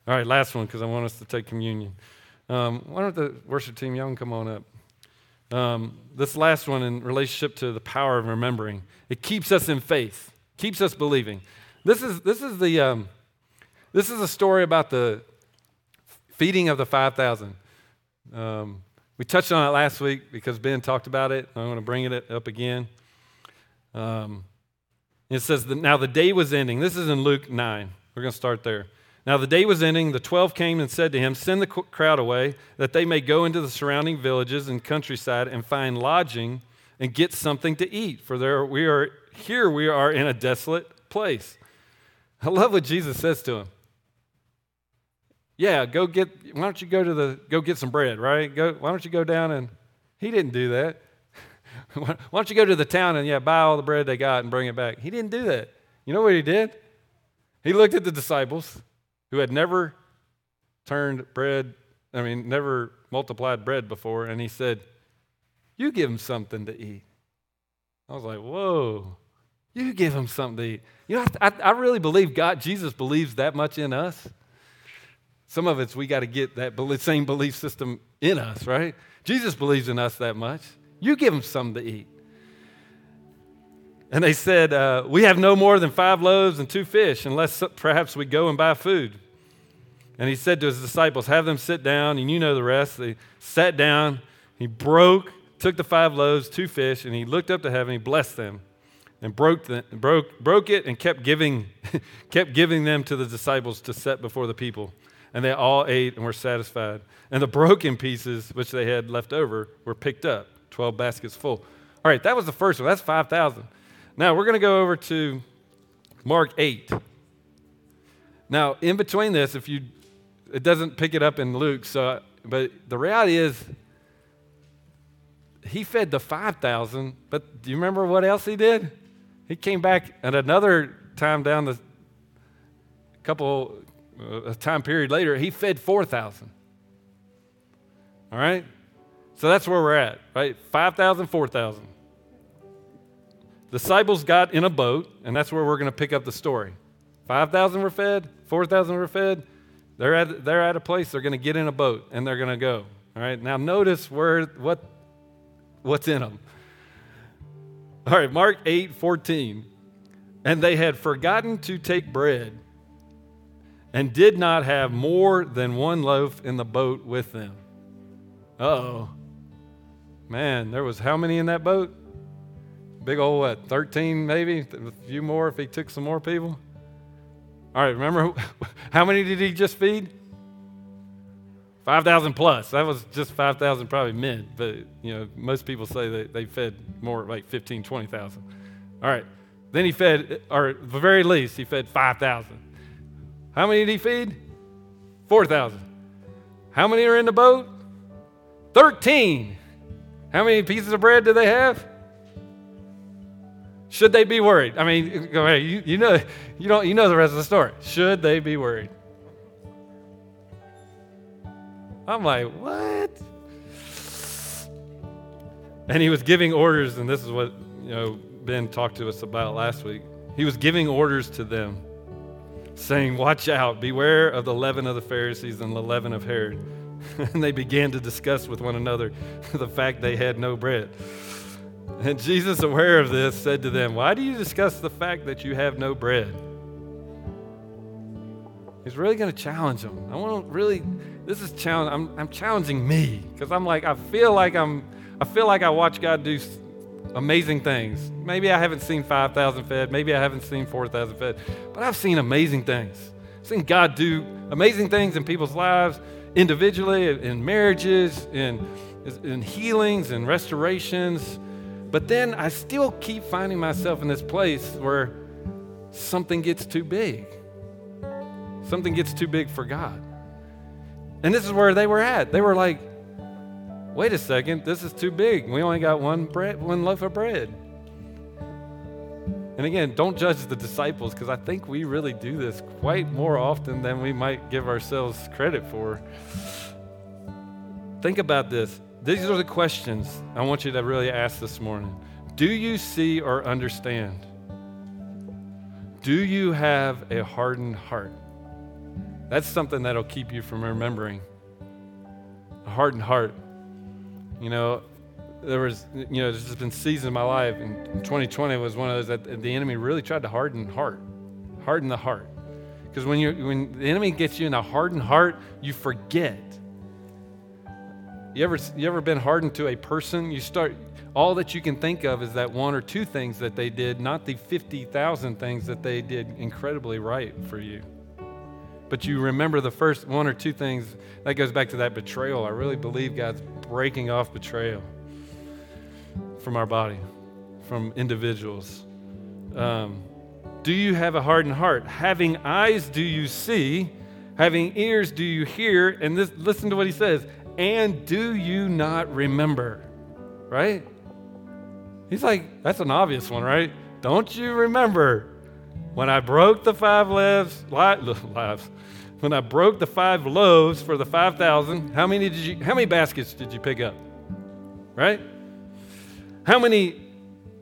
All right, last one because I want us to take communion. Um, why don't the worship team, y'all come on up. Um, this last one in relationship to the power of remembering, it keeps us in faith, keeps us believing. This is, this is, the, um, this is a story about the feeding of the 5,000. Um, we touched on it last week because Ben talked about it. I'm going to bring it up again. Um, it says, that Now the day was ending. This is in Luke 9. We're going to start there. Now the day was ending. The twelve came and said to him, Send the crowd away, that they may go into the surrounding villages and countryside and find lodging and get something to eat. For there we are here we are in a desolate place. I love what Jesus says to him. Yeah, go get why don't you go to the go get some bread, right? Go why don't you go down and he didn't do that. (laughs) Why don't you go to the town and, yeah, buy all the bread they got and bring it back? He didn't do that. You know what he did? He looked at the disciples who had never turned bread, I mean, never multiplied bread before, and he said, You give them something to eat. I was like, Whoa, you give them something to eat. You know, I, I really believe God, Jesus believes that much in us. Some of it's we got to get that same belief system in us, right? Jesus believes in us that much. You give him something to eat. And they said, uh, We have no more than five loaves and two fish, unless perhaps we go and buy food. And he said to his disciples, Have them sit down, and you know the rest. They sat down, he broke, took the five loaves, two fish, and he looked up to heaven, he blessed them, and broke, the, broke, broke it and kept giving, (laughs) kept giving them to the disciples to set before the people. And they all ate and were satisfied. And the broken pieces which they had left over were picked up 12 baskets full. All right, that was the first one. That's 5,000. Now we're going to go over to Mark 8. Now, in between this, if you, it doesn't pick it up in Luke, so, but the reality is, he fed the 5,000, but do you remember what else he did? He came back at another time down the couple, a time period later, he fed 4,000. All right? So that's where we're at, right? 5,000, 4,000. Disciples got in a boat, and that's where we're going to pick up the story. 5,000 were fed, 4,000 were fed. They're at, they're at a place, they're going to get in a boat, and they're going to go. All right, now notice where, what what's in them. All right, Mark 8 14. And they had forgotten to take bread and did not have more than one loaf in the boat with them. oh. Man, there was how many in that boat? Big old what, 13 maybe? A few more if he took some more people? All right, remember (laughs) how many did he just feed? 5,000 plus. That was just 5,000 probably men, but you know, most people say that they fed more like 15, 20,000. All right. Then he fed, or at the very least, he fed 5,000. How many did he feed? 4,000. How many are in the boat? 13. How many pieces of bread do they have? Should they be worried? I mean, you, you, know, you, don't, you know the rest of the story. Should they be worried? I'm like, what? And he was giving orders, and this is what you know Ben talked to us about last week. He was giving orders to them, saying, Watch out, beware of the leaven of the Pharisees and the leaven of Herod. (laughs) and they began to discuss with one another (laughs) the fact they had no bread. And Jesus, aware of this, said to them, Why do you discuss the fact that you have no bread? He's really going to challenge them. I want to really, this is challenge. I'm, I'm challenging me because I'm like, I feel like I'm, I feel like I watch God do amazing things. Maybe I haven't seen 5,000 fed. Maybe I haven't seen 4,000 fed, but I've seen amazing things. I've seen God do amazing things in people's lives, individually, in marriages, in, in healings and restorations but then I still keep finding myself in this place where something gets too big. Something gets too big for God. And this is where they were at. They were like, wait a second, this is too big. We only got one bread, one loaf of bread. And again, don't judge the disciples because I think we really do this quite more often than we might give ourselves credit for. Think about this. These are the questions I want you to really ask this morning. Do you see or understand? Do you have a hardened heart? That's something that'll keep you from remembering. A hardened heart. You know, there was, you know, there's just been seasons in my life, and 2020 was one of those that the enemy really tried to harden heart, harden the heart. Because when you when the enemy gets you in a hardened heart, you forget you ever, you ever been hardened to a person? You start, all that you can think of is that one or two things that they did, not the 50,000 things that they did incredibly right for you. But you remember the first one or two things, that goes back to that betrayal. I really believe God's breaking off betrayal from our body, from individuals. Um, do you have a hardened heart? Having eyes, do you see? Having ears, do you hear? And this, listen to what he says and do you not remember? Right? He's like, that's an obvious one, right? Don't you remember when I broke the five (laughs) lives, lives, when I broke the five loaves for the 5,000, how many did you, how many baskets did you pick up? Right? How many,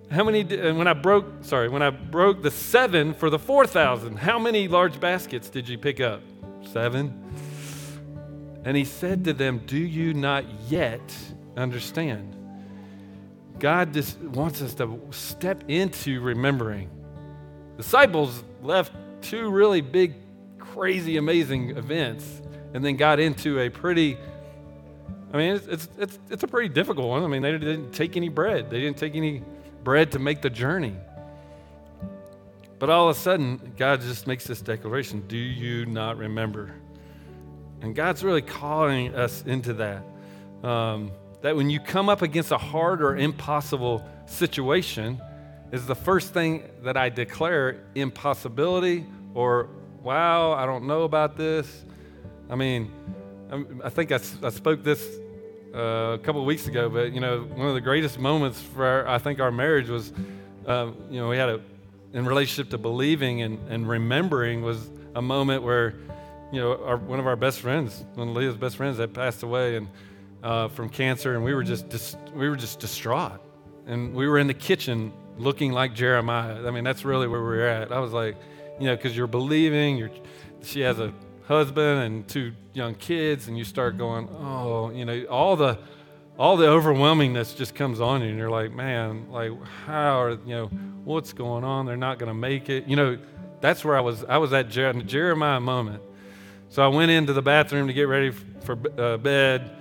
how many, uh, when I broke, sorry, when I broke the seven for the 4,000, how many large baskets did you pick up? Seven. And he said to them, Do you not yet understand? God just wants us to step into remembering. Disciples left two really big, crazy, amazing events and then got into a pretty, I mean, it's, it's, it's, it's a pretty difficult one. I mean, they didn't take any bread, they didn't take any bread to make the journey. But all of a sudden, God just makes this declaration Do you not remember? And God's really calling us into that. Um, that when you come up against a hard or impossible situation, is the first thing that I declare impossibility or, wow, I don't know about this. I mean, I think I, I spoke this uh, a couple of weeks ago, but you know, one of the greatest moments for our, I think our marriage was, uh, you know, we had a, in relationship to believing and, and remembering was a moment where you know, our, one of our best friends, one of Leah's best friends, had passed away and uh, from cancer, and we were just dis- we were just distraught, and we were in the kitchen looking like Jeremiah. I mean, that's really where we were at. I was like, you know, because you're believing, you're, she has a husband and two young kids, and you start going, oh, you know, all the all the overwhelmingness just comes on you, and you're like, man, like, how are, you know, what's going on? They're not going to make it. You know, that's where I was. I was at Jer- Jeremiah moment. So I went into the bathroom to get ready for uh, bed,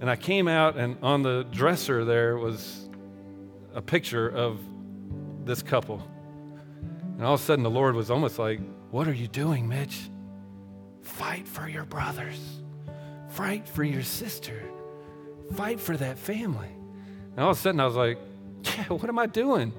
and I came out, and on the dresser there was a picture of this couple. And all of a sudden, the Lord was almost like, What are you doing, Mitch? Fight for your brothers, fight for your sister fight for that family. And all of a sudden, I was like, yeah, what am I doing?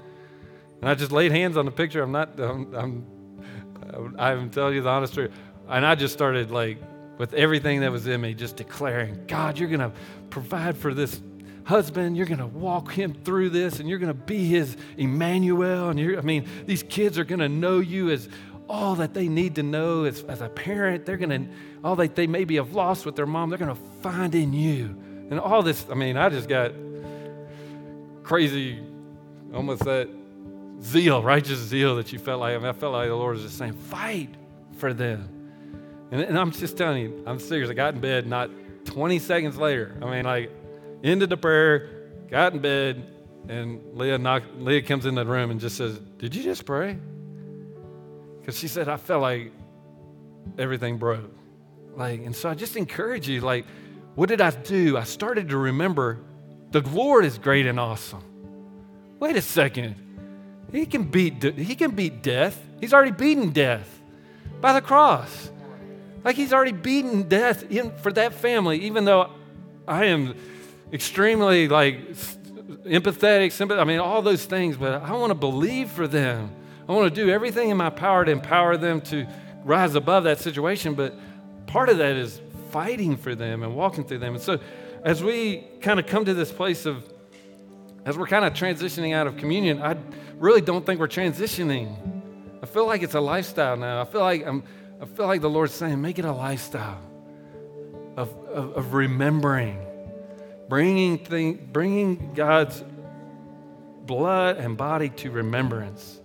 And I just laid hands on the picture. I'm not, I'm, I'm, I'm telling you the honest truth. And I just started like, with everything that was in me, just declaring, God, you're going to provide for this husband. You're going to walk him through this, and you're going to be his Emmanuel. And you're, I mean, these kids are going to know you as all that they need to know as, as a parent. They're going to, all that they maybe have lost with their mom, they're going to find in you. And all this, I mean, I just got crazy, almost that zeal, righteous zeal that you felt like. I, mean, I felt like the Lord was just saying, fight for them. And, and I'm just telling you, I'm serious. I got in bed not 20 seconds later. I mean, like, ended the prayer, got in bed, and Leah, knocked, Leah comes in the room and just says, Did you just pray? Because she said, I felt like everything broke. Like, and so I just encourage you, like, what did I do? I started to remember the Lord is great and awesome. Wait a second. He can beat he can beat death. He's already beaten death by the cross. Like he's already beaten death in, for that family even though I am extremely like empathetic, I mean all those things, but I want to believe for them. I want to do everything in my power to empower them to rise above that situation, but part of that is fighting for them and walking through them. And so, as we kind of come to this place of, as we're kind of transitioning out of communion, I really don't think we're transitioning. I feel like it's a lifestyle now. I feel like I'm, I feel like the Lord's saying, make it a lifestyle of, of, of remembering, bringing, thing, bringing God's blood and body to remembrance.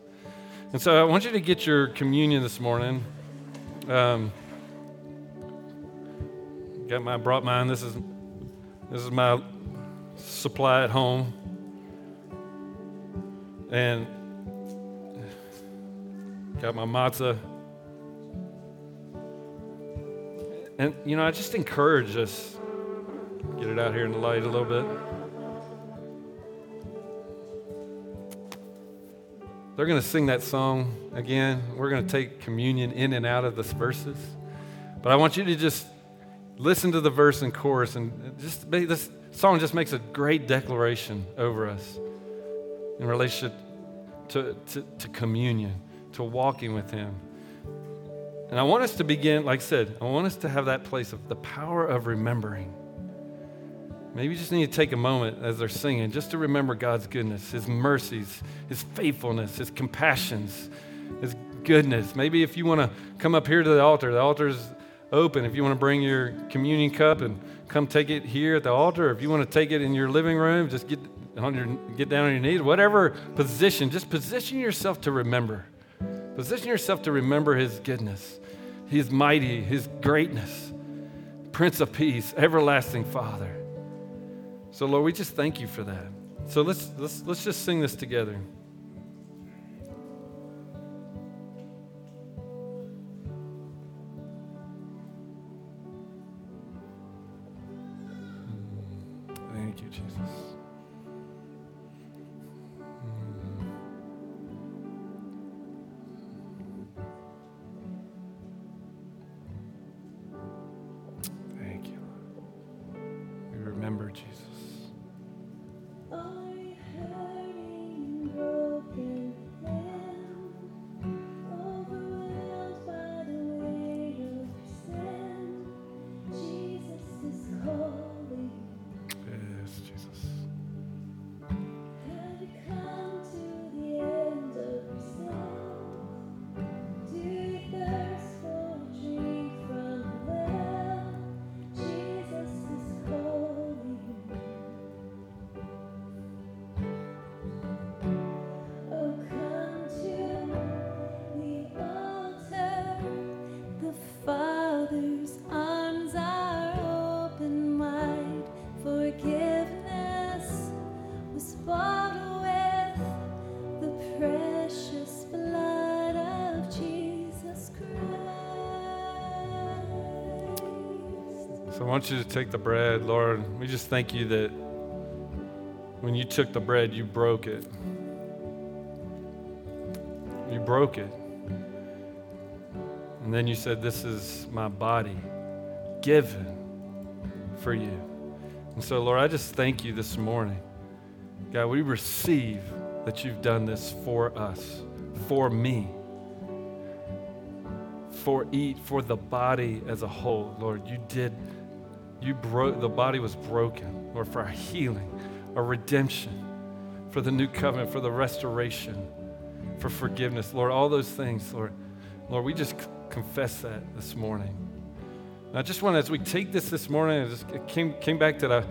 And so I want you to get your communion this morning. Um, Got my brought mine. This is this is my supply at home. And got my matzah. And you know, I just encourage us get it out here in the light a little bit. They're going to sing that song again. We're going to take communion in and out of the verses. But I want you to just listen to the verse and chorus, and just this song just makes a great declaration over us in relation to, to, to communion, to walking with Him. And I want us to begin, like I said, I want us to have that place of the power of remembering. Maybe you just need to take a moment as they're singing just to remember God's goodness, His mercies, His faithfulness, His compassions, His goodness. Maybe if you want to come up here to the altar, the altar is open. If you want to bring your communion cup and come take it here at the altar, if you want to take it in your living room, just get on your get down on your knees. Whatever position, just position yourself to remember. Position yourself to remember His goodness, His mighty, His greatness, Prince of Peace, everlasting Father. So Lord, we just thank you for that. So let's let's let's just sing this together. You to take the bread, Lord. We just thank you that when you took the bread, you broke it. You broke it. And then you said, This is my body given for you. And so, Lord, I just thank you this morning. God, we receive that you've done this for us, for me, for eat, for the body as a whole. Lord, you did, you broke, the body was broken, Lord, for our healing, our redemption, for the new covenant, for the restoration, for forgiveness. Lord, all those things, Lord, Lord, we just confess that this morning. And I just want, as we take this this morning, I just it came, came back to the,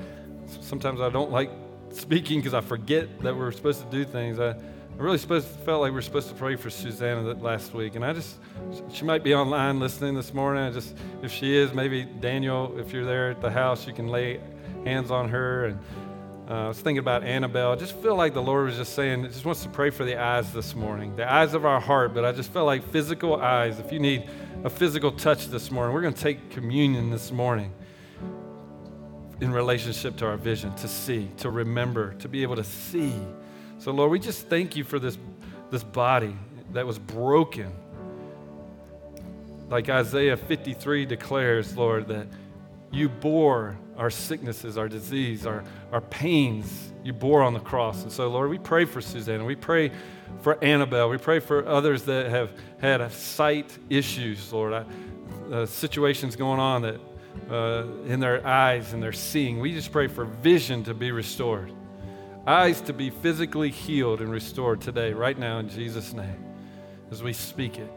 sometimes I don't like speaking because I forget that we're supposed to do things. I, I really supposed, felt like we are supposed to pray for Susanna that last week. And I just, she might be online listening this morning. I just, if she is, maybe Daniel, if you're there at the house, you can lay hands on her. And uh, I was thinking about Annabelle. I just feel like the Lord was just saying, just wants to pray for the eyes this morning, the eyes of our heart. But I just felt like physical eyes. If you need a physical touch this morning, we're going to take communion this morning in relationship to our vision, to see, to remember, to be able to see. So, Lord, we just thank you for this, this body that was broken. Like Isaiah 53 declares, Lord, that you bore our sicknesses, our disease, our, our pains, you bore on the cross. And so, Lord, we pray for Susanna. We pray for Annabelle. We pray for others that have had sight issues, Lord. I, uh, situations going on that uh, in their eyes and their seeing. We just pray for vision to be restored, eyes to be physically healed and restored today, right now, in Jesus' name, as we speak it,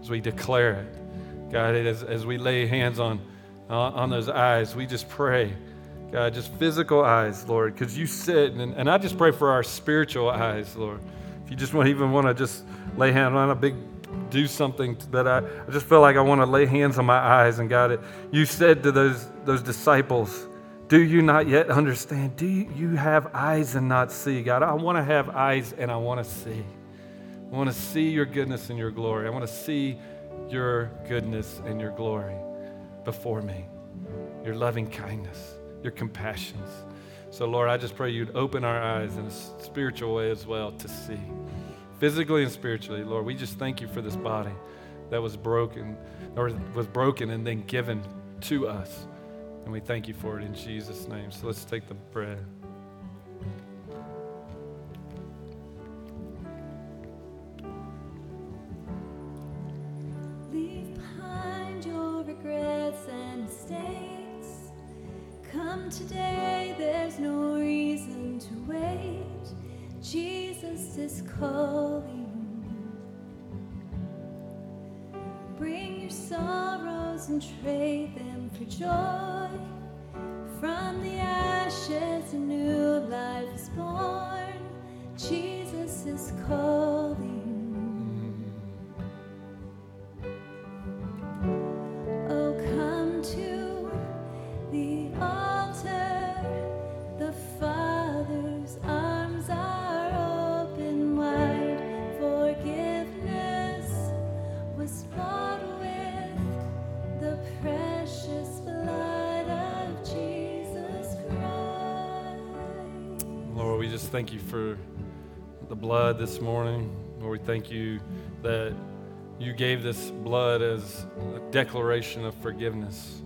as we declare it. God, as, as we lay hands on, uh, on those eyes, we just pray. God, just physical eyes, Lord, because you said, and, and I just pray for our spiritual eyes, Lord. If you just want, even want to just lay hands on a big do something that I, I just feel like I want to lay hands on my eyes. And God, it, you said to those, those disciples, Do you not yet understand? Do you have eyes and not see? God, I want to have eyes and I want to see. I want to see your goodness and your glory. I want to see your goodness and your glory before me, your loving kindness, your compassions. So, Lord, I just pray you'd open our eyes in a spiritual way as well to see physically and spiritually. Lord, we just thank you for this body that was broken or was broken and then given to us. And we thank you for it in Jesus' name. So let's take the bread. This morning. Lord, we thank you that you gave this blood as a declaration of forgiveness,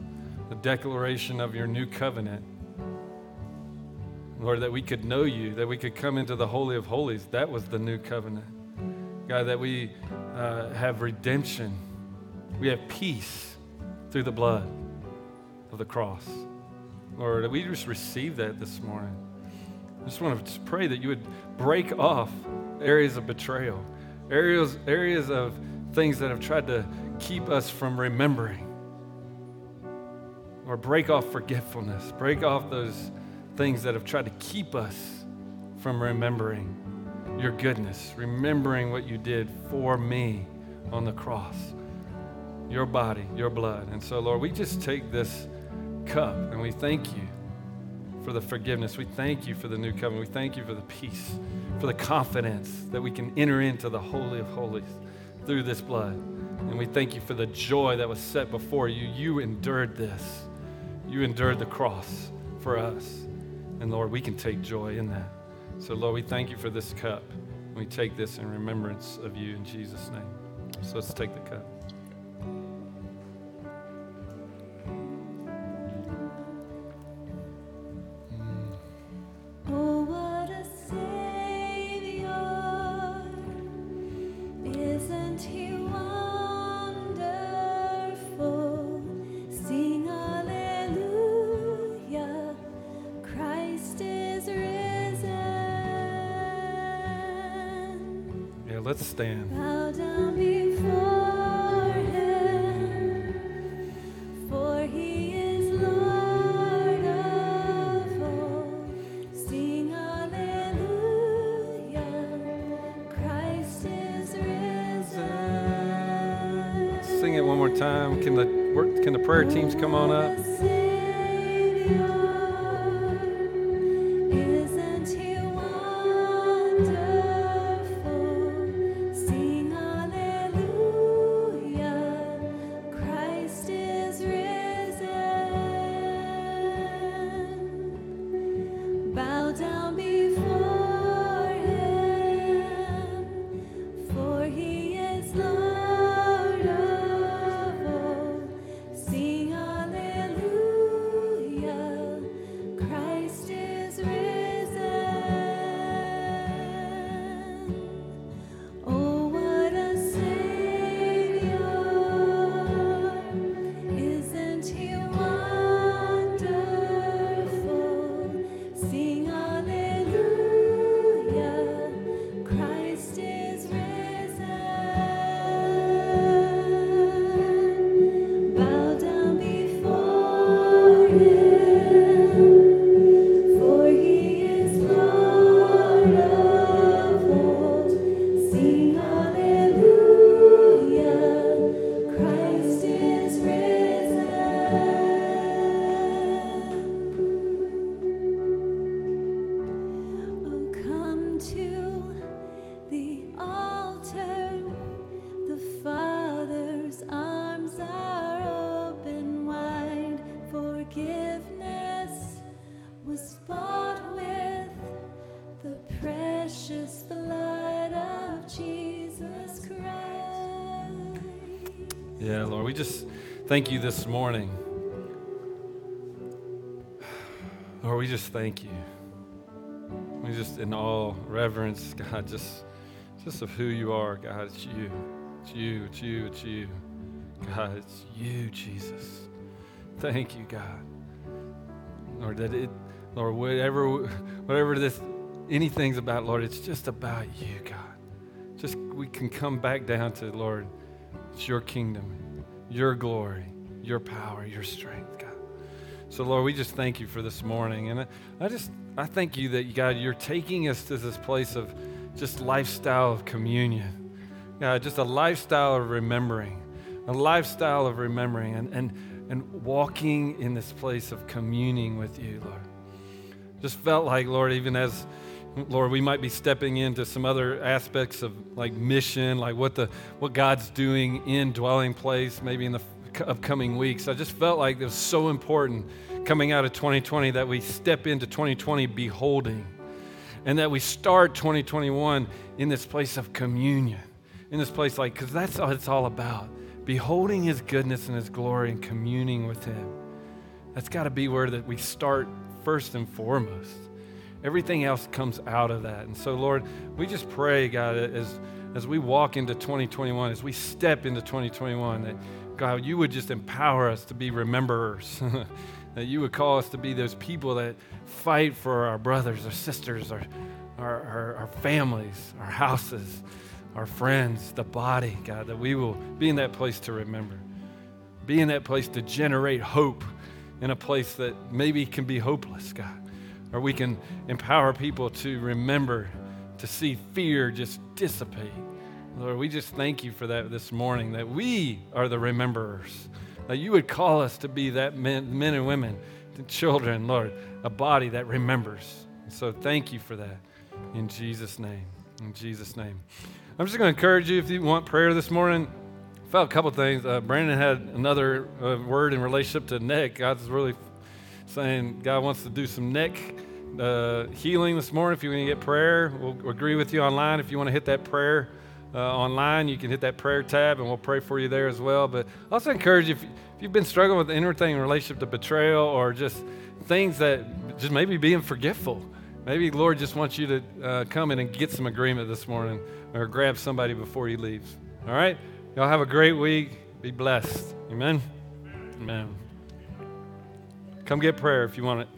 a declaration of your new covenant. Lord, that we could know you, that we could come into the Holy of Holies. That was the new covenant. God, that we uh, have redemption. We have peace through the blood of the cross. Lord, we just receive that this morning. I just want to pray that you would break off areas of betrayal, areas, areas of things that have tried to keep us from remembering. Or break off forgetfulness, break off those things that have tried to keep us from remembering your goodness, remembering what you did for me on the cross, your body, your blood. And so, Lord, we just take this cup and we thank you for the forgiveness. We thank you for the new covenant. We thank you for the peace, for the confidence that we can enter into the Holy of Holies through this blood. And we thank you for the joy that was set before you. You endured this. You endured the cross for us. And Lord, we can take joy in that. So, Lord, we thank you for this cup. We take this in remembrance of you in Jesus' name. So let's take the cup. Thank you this morning. Lord, we just thank you. We just, in all reverence, God, just, just of who you are, God. It's you. It's you. It's you. It's you. God, it's you, Jesus. Thank you, God. Lord, that it, Lord, whatever, whatever this, anything's about, Lord, it's just about you, God. Just we can come back down to, Lord, it's your kingdom, your glory, your power, your strength, God. So, Lord, we just thank you for this morning. And I, just, I thank you that, God, you're taking us to this place of just lifestyle of communion. God, just a lifestyle of remembering, a lifestyle of remembering and, and, and walking in this place of communing with you, Lord. Just felt like, Lord, even as Lord, we might be stepping into some other aspects of like mission, like what the what God's doing in dwelling place, maybe in the upcoming weeks. I just felt like it was so important coming out of 2020 that we step into 2020 beholding, and that we start 2021 in this place of communion, in this place like because that's what it's all about, beholding His goodness and His glory and communing with Him. That's got to be where that we start first and foremost. Everything else comes out of that. And so, Lord, we just pray, God, as, as we walk into 2021, as we step into 2021, that, God, you would just empower us to be rememberers, (laughs) that you would call us to be those people that fight for our brothers, our sisters, our, our, our, our families, our houses, our friends, the body, God, that we will be in that place to remember, be in that place to generate hope in a place that maybe can be hopeless, God. Or we can empower people to remember, to see fear just dissipate. Lord, we just thank you for that this morning, that we are the rememberers, that you would call us to be that men, men and women, the children, Lord, a body that remembers. So thank you for that in Jesus' name. In Jesus' name. I'm just going to encourage you if you want prayer this morning. I Felt a couple things. Uh, Brandon had another uh, word in relationship to Nick. God's really saying God wants to do some neck uh, healing this morning. If you want to get prayer, we'll agree with you online. If you want to hit that prayer uh, online, you can hit that prayer tab and we'll pray for you there as well. But I also encourage you, if, if you've been struggling with anything in relationship to betrayal or just things that just maybe being forgetful, maybe Lord just wants you to uh, come in and get some agreement this morning or grab somebody before he leaves. All right? Y'all have a great week. Be blessed. Amen. Amen. Come get prayer if you want it.